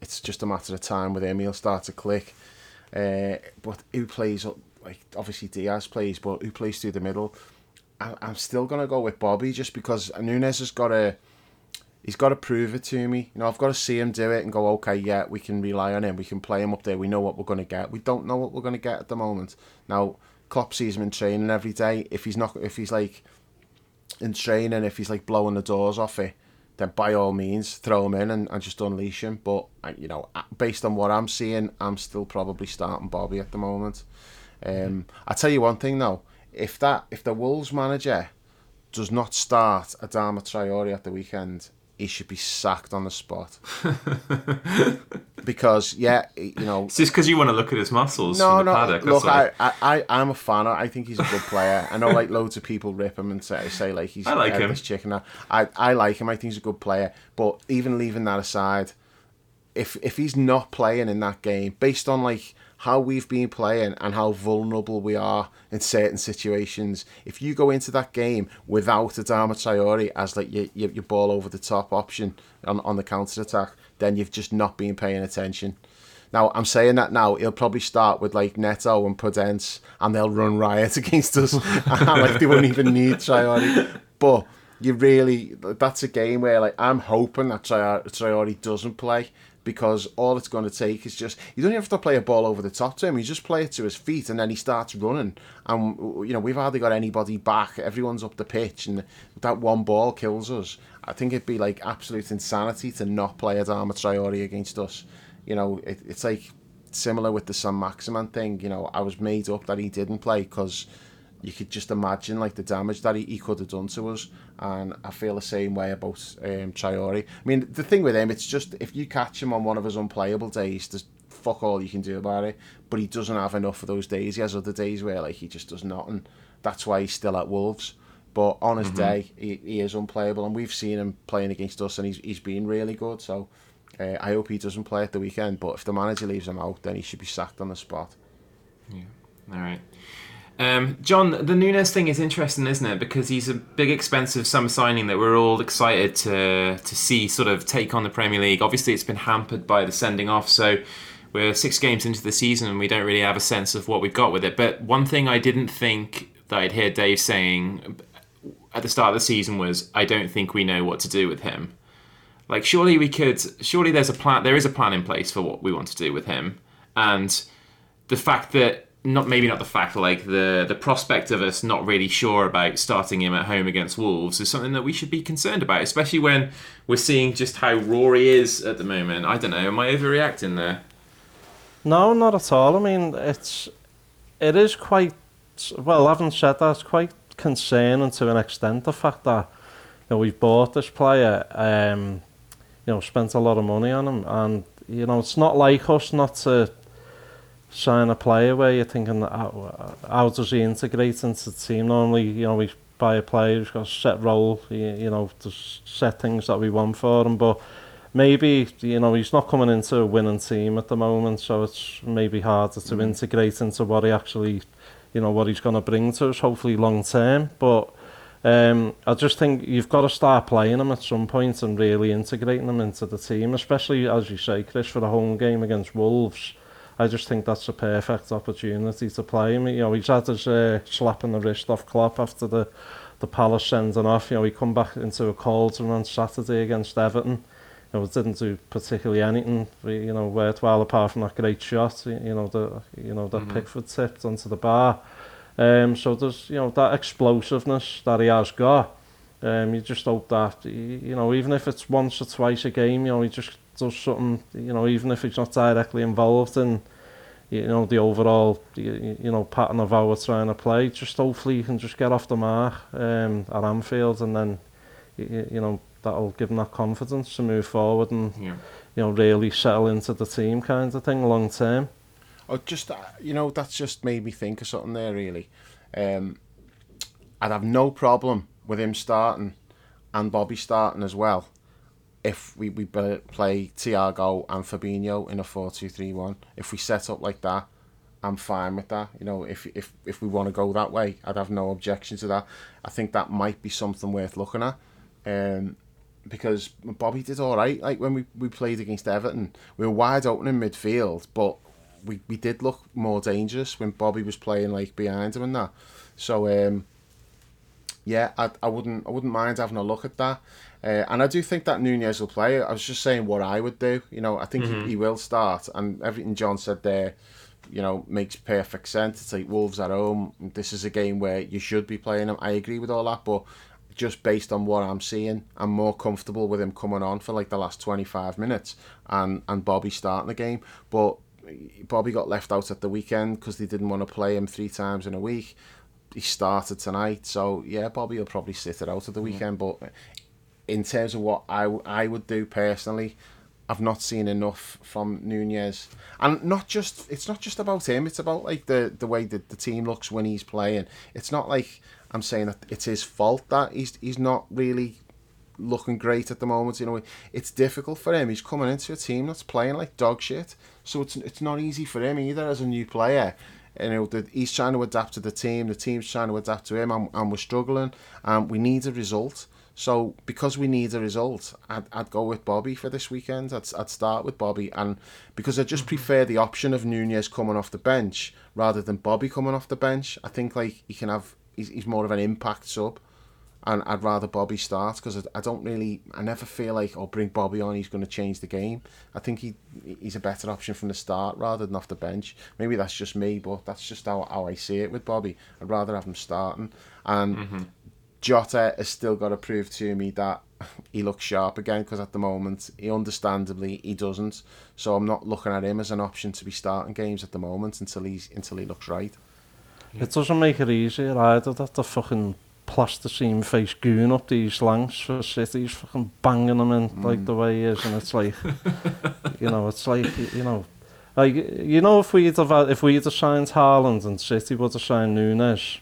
it's just a matter of time with him. He'll start to click. Uh, but who plays like obviously Diaz plays, but who plays through the middle? I, I'm still gonna go with Bobby just because Nunez has got to. He's got to prove it to me. You know, I've got to see him do it and go, okay, yeah, we can rely on him. We can play him up there. We know what we're going to get. We don't know what we're going to get at the moment. Now, Klopp sees him in training every day. If he's not, if he's like in training, if he's like blowing the doors off it, then by all means throw him in and, and just unleash him. But you know, based on what I'm seeing, I'm still probably starting Bobby at the moment. Um, I tell you one thing though, if that if the Wolves manager does not start Adama Traore at the weekend, he should be sacked on the spot. because yeah, you know, it's just because you want to look at his muscles. No, no. Paddock, look, I, I, I'm a fan. I think he's a good player. I know like loads of people rip him and say, say like he's I like him. This chicken. I, I like him. I think he's a good player. But even leaving that aside, if if he's not playing in that game, based on like how we've been playing and how vulnerable we are in certain situations. If you go into that game without a Adama Traore as like your, your, your ball over the top option on, on the counter attack, then you've just not been paying attention. Now I'm saying that now he'll probably start with like Neto and Podence and they'll run riot against us like they won't even need Traore. But you really that's a game where like I'm hoping that Traore doesn't play because all it's going to take is just you don't have to play a ball over the top to him. You just play it to his feet, and then he starts running. And you know we've hardly got anybody back. Everyone's up the pitch, and that one ball kills us. I think it'd be like absolute insanity to not play Adama Traore against us. You know, it, it's like similar with the Saint-Maximin thing. You know, I was made up that he didn't play because you could just imagine like the damage that he, he could have done to us. And I feel the same way about um, Traore. I mean, the thing with him, it's just if you catch him on one of his unplayable days, there's fuck all you can do about it. But he doesn't have enough of those days. He has other days where like he just does nothing. That's why he's still at Wolves. But on his mm-hmm. day, he, he is unplayable, and we've seen him playing against us, and he's he's been really good. So uh, I hope he doesn't play at the weekend. But if the manager leaves him out, then he should be sacked on the spot. Yeah. All right. Um, John, the Nunez thing is interesting, isn't it? Because he's a big, expensive summer signing that we're all excited to to see sort of take on the Premier League. Obviously, it's been hampered by the sending off, so we're six games into the season and we don't really have a sense of what we've got with it. But one thing I didn't think that I'd hear Dave saying at the start of the season was, "I don't think we know what to do with him." Like, surely we could. Surely there's a plan. There is a plan in place for what we want to do with him, and the fact that not maybe not the fact like the the prospect of us not really sure about starting him at home against Wolves is something that we should be concerned about, especially when we're seeing just how raw he is at the moment. I don't know, am I overreacting there? No, not at all. I mean, it's it is quite well. Having said that, it's quite concerning to an extent the fact that you know we've bought this player, um, you know, spent a lot of money on him, and you know it's not like us not to sign a player where you're thinking, how, how does he integrate into the team? Normally, you know, we buy a player who's got a set role, you, you know, to set things that we want for him, but maybe, you know, he's not coming into a winning team at the moment, so it's maybe harder to mm. integrate into what he actually, you know, what he's going to bring to us, hopefully long term, but um, I just think you've got to start playing him at some point and really integrating him into the team, especially, as you say, Chris, for the home game against Wolves. I just think that's a perfect opportunity to play him. You know, he's had his uh, slap in the wrist off Klopp after the the Palace sending off. You know, he come back into a cold run on Saturday against Everton. You know, didn't do particularly anything, you know, worthwhile apart from that great shot. You know, the you know that mm -hmm. Pickford tipped onto the bar. Um, so there's you know that explosiveness that he has got. Um, you just hope that you know even if it's once or twice a game, you know he just does something, mm, you know, even if it's not directly involved in, you know, the overall, you, you know, pattern of how we're trying to play. Just hopefully he can just get off the mark um, at Anfield and then, you, you know, that'll give them that confidence to move forward and, yeah. you know, really settle into the team kind of thing long term. Oh, just, uh, you know, that's just made me think of something there, really. Um, I'd have no problem with him starting and Bobby starting as well. If we, we play Thiago and Fabinho in a 4-2-3-1, if we set up like that, I'm fine with that. You know, if if if we want to go that way, I'd have no objection to that. I think that might be something worth looking at. Um, because Bobby did all right. Like when we, we played against Everton, we were wide open in midfield, but we, we did look more dangerous when Bobby was playing like behind him and that. So um, yeah, I, I wouldn't I wouldn't mind having a look at that. Uh, and I do think that Nunez will play. I was just saying what I would do. You know, I think mm-hmm. he, he, will start, and everything John said there, you know, makes perfect sense. It's like Wolves at home. This is a game where you should be playing him. I agree with all that, but just based on what I'm seeing, I'm more comfortable with him coming on for like the last 25 minutes and and Bobby starting the game. But Bobby got left out at the weekend because they didn't want to play him three times in a week he started tonight. So yeah, Bobby will probably sit it out at the mm-hmm. weekend. But in terms of what I, I would do personally, I've not seen enough from Nunez, and not just it's not just about him. It's about like the the way that the team looks when he's playing. It's not like I'm saying that it's his fault that he's he's not really looking great at the moment. You know, it's difficult for him. He's coming into a team that's playing like dog shit, so it's it's not easy for him either as a new player you know, the, he's trying to adapt to the team, the team's trying to adapt to him, and, and we're struggling, and we need a result. So because we need a result, I'd, I'd go with Bobby for this weekend. I'd, I'd start with Bobby, and because I just mm-hmm. prefer the option of Nunez coming off the bench rather than Bobby coming off the bench. I think like he can have he's, he's more of an impact sub and I'd rather Bobby start because I don't really, I never feel like, oh, bring Bobby on, he's going to change the game. I think he he's a better option from the start rather than off the bench. Maybe that's just me, but that's just how, how I see it with Bobby. I'd rather have him starting. And mm-hmm. Jota has still got to prove to me that he looks sharp again because at the moment, he understandably, he doesn't. So I'm not looking at him as an option to be starting games at the moment until he's until he looks right. It doesn't make it easier either that the fucking plasticine face goon up these langs for cities, fucking banging them in mm. like the way he is, and it's like, you know, it's like, you know, like you know, if we'd have had, if we'd have signed Haaland and City would have signed Nunes,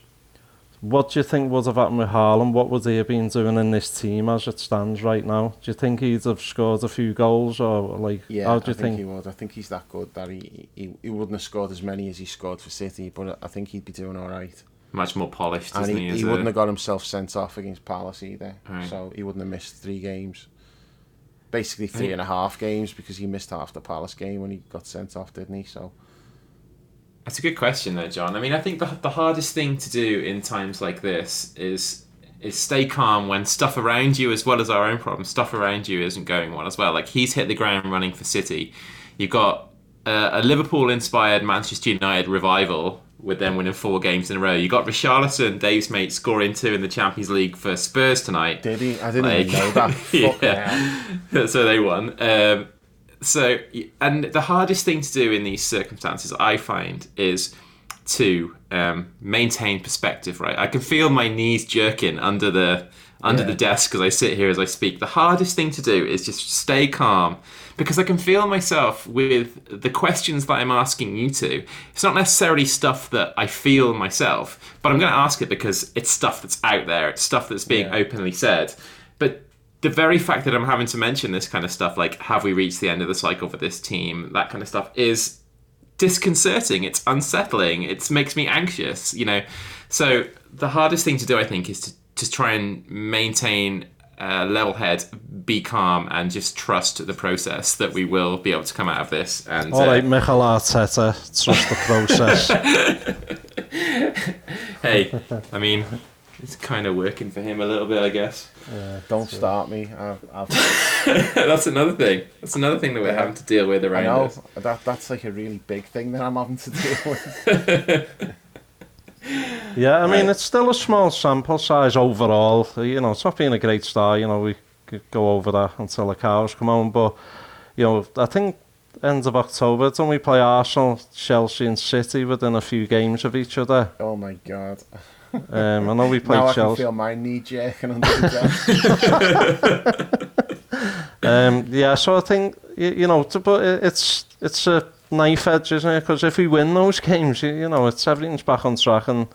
what do you think would have happened with Haaland? What would he have been doing in this team as it stands right now? Do you think he'd have scored a few goals or like? Yeah, how do you I think, think he would. I think he's that good that he, he he wouldn't have scored as many as he scored for City, but I think he'd be doing all right. Much more polished, And he, he? he, wouldn't have got himself sent off against Palace either, Right. so he wouldn't have missed three games. Basically three and a half games because he missed half the Palace game when he got sent off, didn't he? So That's a good question, though, John. I mean, I think the, the hardest thing to do in times like this is is stay calm when stuff around you, as well as our own problems, stuff around you isn't going well as well. Like he's hit the ground running for City. You've got uh, a Liverpool-inspired Manchester United revival with them winning four games in a row. You got Richarlison, Dave's mate, scoring two in the Champions League for Spurs tonight. did he? I didn't Like- even know that. Fuck Yeah. so they won. Um, so, and the hardest thing to do in these circumstances, I find, is to um, maintain perspective. Right, I can feel my knees jerking under the under Yeah. the desk as I sit here as I speak. The hardest thing to do is just stay calm because I can feel myself with the questions that I'm asking you to. It's not necessarily stuff that I feel myself, but I'm going to ask it because it's stuff that's out there. It's stuff that's being Yeah. openly said. But the very fact that I'm having to mention this kind of stuff, like have we reached the end of the cycle for this team, that kind of stuff, is disconcerting. It's unsettling. It makes me anxious. You know, so the hardest thing to do, I think, is to to try and maintain a level head, be calm, and just trust the process that we will be able to come out of this. And All uh, right, Michael Arteta, trust the process. hey, I mean, it's kind of working for him a little bit, I guess. Don't start me. I've, I've, That's another thing. That's another thing that we're having to deal with I around know us. that that's like a really big thing that I'm having to deal with. Yeah, I mean, Right. it's still a small sample size overall. You know, it's not been a great start. You know, we could go over that until the cows come home. But, you know, I think end of October, don't we play Arsenal, Chelsea and City within a few games of each other? Oh my god! Um, I know we played now played I can Chelsea. feel my knee jerking under the desk. Um, yeah, so I think you, you know, to, but it- it's it's a knife edge, isn't it? Because if we win those games, you, you know, it's everything's back on track and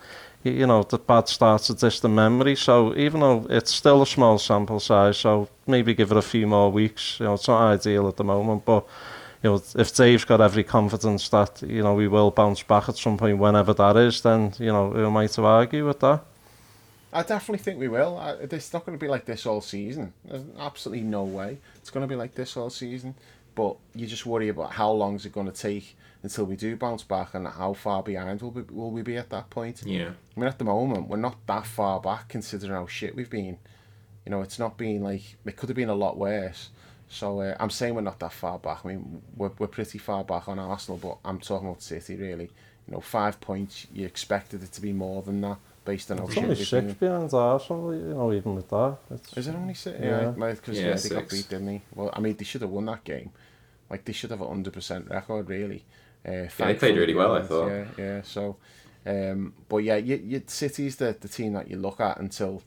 you know, the bad starts a just memory. So even though it's still a small sample size, so maybe give it a few more weeks. You know, it's not ideal at the moment, but you know, if Dave's got every confidence that you know we will bounce back at some point, whenever that is, then you know who am I to argue with that? I definitely think we will. I, it's not going to be like this all season. There's absolutely no way it's going to be like this all season. But you just worry about how long is it going to take until we do bounce back, and how far behind will we, will we be at that point? Yeah. I mean, at the moment, we're not that far back considering how shit we've been. You know, it's not been like it could have been a lot worse. So uh, I'm saying we're not that far back. I mean, we're, we're pretty far back on Arsenal, but I'm talking about City really. You know, five points. You expected it to be more than that based on how It's shit only six been. behind Arsenal, you know, even with that. It's, Is it only six? Yeah. Yeah, because Yeah, yeah, they got beat, didn't they? Well, I mean, they should have won that game. Like they should have a hundred percent record, really. Uh, they played really well, I thought. Yeah, yeah. So, um, but yeah, you, you City's the the team that you look at until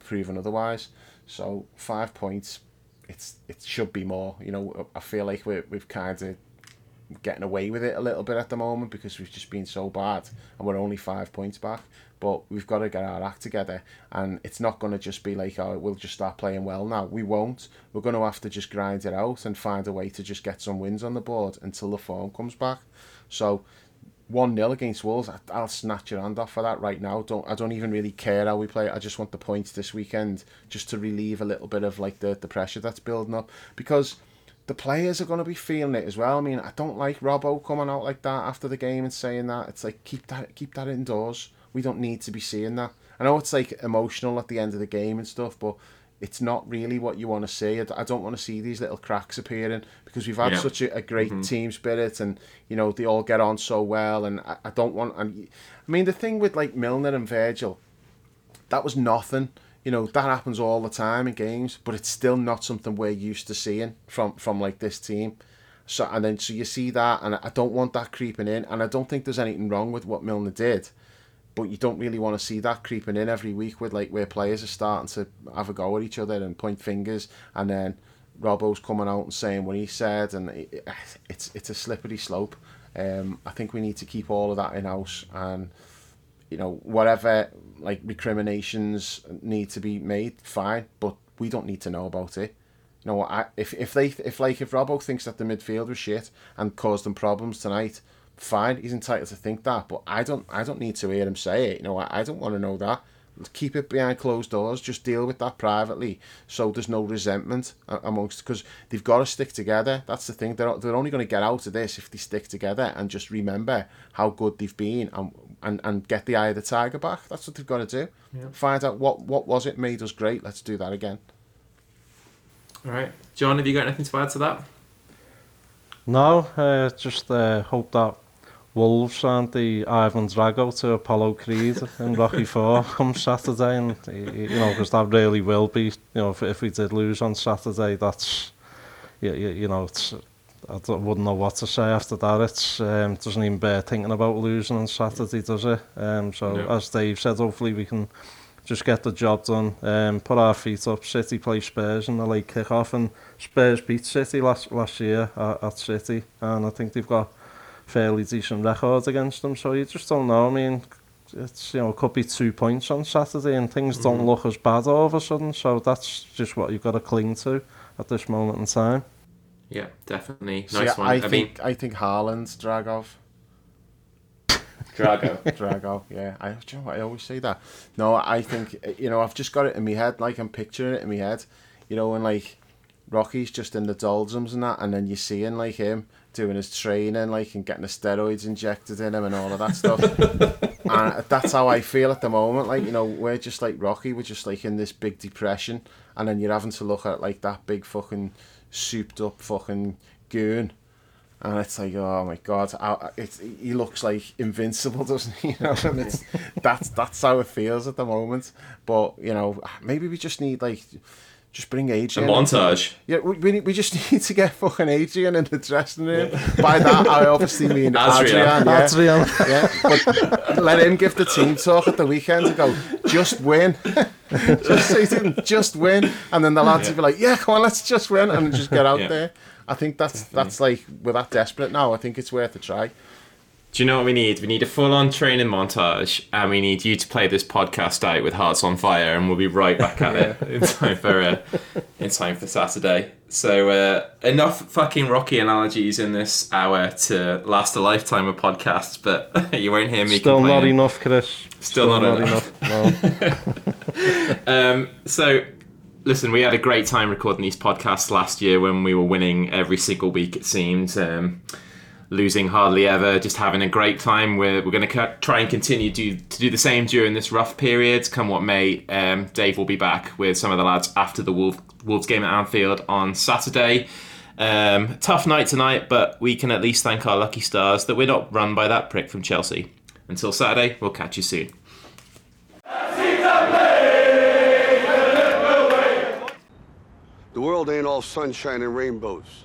proven otherwise. So five points, it's it should be more. You know, I feel like we're we've kind of getting away with it a little bit at the moment because we've just been so bad and we're only five points back. But we've got to get our act together, and it's not going to just be like, oh, we'll just start playing well now. We won't. We're going to have to just grind it out and find a way to just get some wins on the board until the form comes back. So, one 0 against Wolves, I'll snatch your hand off for that right now. Don't I don't even really care how we play. I just want the points this weekend, just to relieve a little bit of like the the pressure that's building up because the players are going to be feeling it as well. I mean, I don't like Robbo coming out like that after the game and saying that. It's like keep that keep that indoors. We don't need to be seeing that. I know it's like emotional at the end of the game and stuff, but it's not really what you want to see. I don't want to see these little cracks appearing because we've had Yeah. such a, a great mm-hmm. team spirit and you know they all get on so well. And I, I don't want. And I mean, the thing with like Milner and Virgil, that was nothing. You know that happens all the time in games, but it's still not something we're used to seeing from from like this team. So and then so you see that, and I don't want that creeping in, and I don't think there's anything wrong with what Milner did, but you don't really want to see that creeping in every week with like where players are starting to have a go at each other and point fingers, and then Robbo's coming out and saying what he said, and it, it's it's a slippery slope. Um, I think we need to keep all of that in house and you know, whatever like recriminations need to be made, fine, but we don't need to know about it. You know? I, if if they if like if Robbo thinks that the midfield was shit and caused them problems tonight, fine, he's entitled to think that. But I don't I don't need to hear him say it. You know, I, I don't want to know that. Keep it behind closed doors. Just deal with that privately, so there's no resentment amongst because they've got to stick together. That's the thing. They're they're only going to get out of this if they stick together and just remember how good they've been and and, and get the eye of the tiger back. That's what they've got to do. Yeah. Find out what what was it made us great. Let's do that again. All right, John, have you got anything to add to that? No, uh, just uh, hope that Wolves aren't they? Ivan Drago to Apollo Creed in Rocky Four come Saturday, and you know because that really will be you know if, if we did lose on Saturday, that's you, you, you know it's I don't, wouldn't know what to say after that. it's um, doesn't even bear thinking about losing on Saturday, does it? Um, so no. as Dave said, hopefully we can just get the job done, um, put our feet up. City play Spurs in the late kick off, and Spurs beat City last last year at, at City, and I think they've got fairly decent records against them. So you just don't know. I mean, it's you know it could be two points on Saturday, and things mm-hmm. don't look as bad all of a sudden. So that's just what you've got to cling to at this moment in time. Yeah, definitely. Nice See, one. I, I think mean... I think Haaland's Dragov. Drago. Drago, yeah. I, you know I always say that. No, I think, you know, I've just got it in my head, like I'm picturing it in my head, you know, when like Rocky's just in the doldrums and that, and then you're seeing like him doing his training, like, and getting the steroids injected in him and all of that stuff. and that's how I feel at the moment. Like, you know, we're just like Rocky, we're just like in this big depression, and then you're having to look at like that big fucking souped up fucking goon and it's like, oh my god, it's, he looks like invincible, doesn't he? You know, and it's that's that's how it feels at the moment. But you know, maybe we just need like just bring Adrian. A montage. Yeah, we, we, we just need to get fucking Adrian in the dressing room. By that, I obviously mean Adrian. Adrian, yeah. yeah. But let him give the team talk at the weekend and go, just win. just say to him, just win. And then the lads yeah. will be like, yeah, come on, let's just win. And just get out yeah. there. I think that's Definitely. that's like we're that desperate now. I think it's worth a try. Do you know what we need? We need a full-on training montage, and we need you to play this podcast out with Hearts on Fire, and we'll be right back at it in time for uh, in time for Saturday. So uh, enough fucking Rocky analogies in this hour to last a lifetime of podcasts, but you won't hear me. Still complaining. not enough, Chris. Still, Still not, not, enough. enough. No. um, so listen, we had a great time recording these podcasts last year when we were winning every single week. It seemed um, losing hardly ever, just having a great time. We're we're going to try and continue do, to do the same during this rough period. Come what may, um, Dave will be back with some of the lads after the Wolf, Wolves game at Anfield on Saturday. Um, tough night tonight, but we can at least thank our lucky stars that we're not run by that prick from Chelsea. Until Saturday, we'll catch you soon. The world ain't all sunshine and rainbows.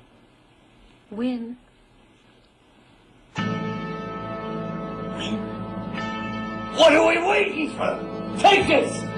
Win. Win. What are we waiting for? Take this!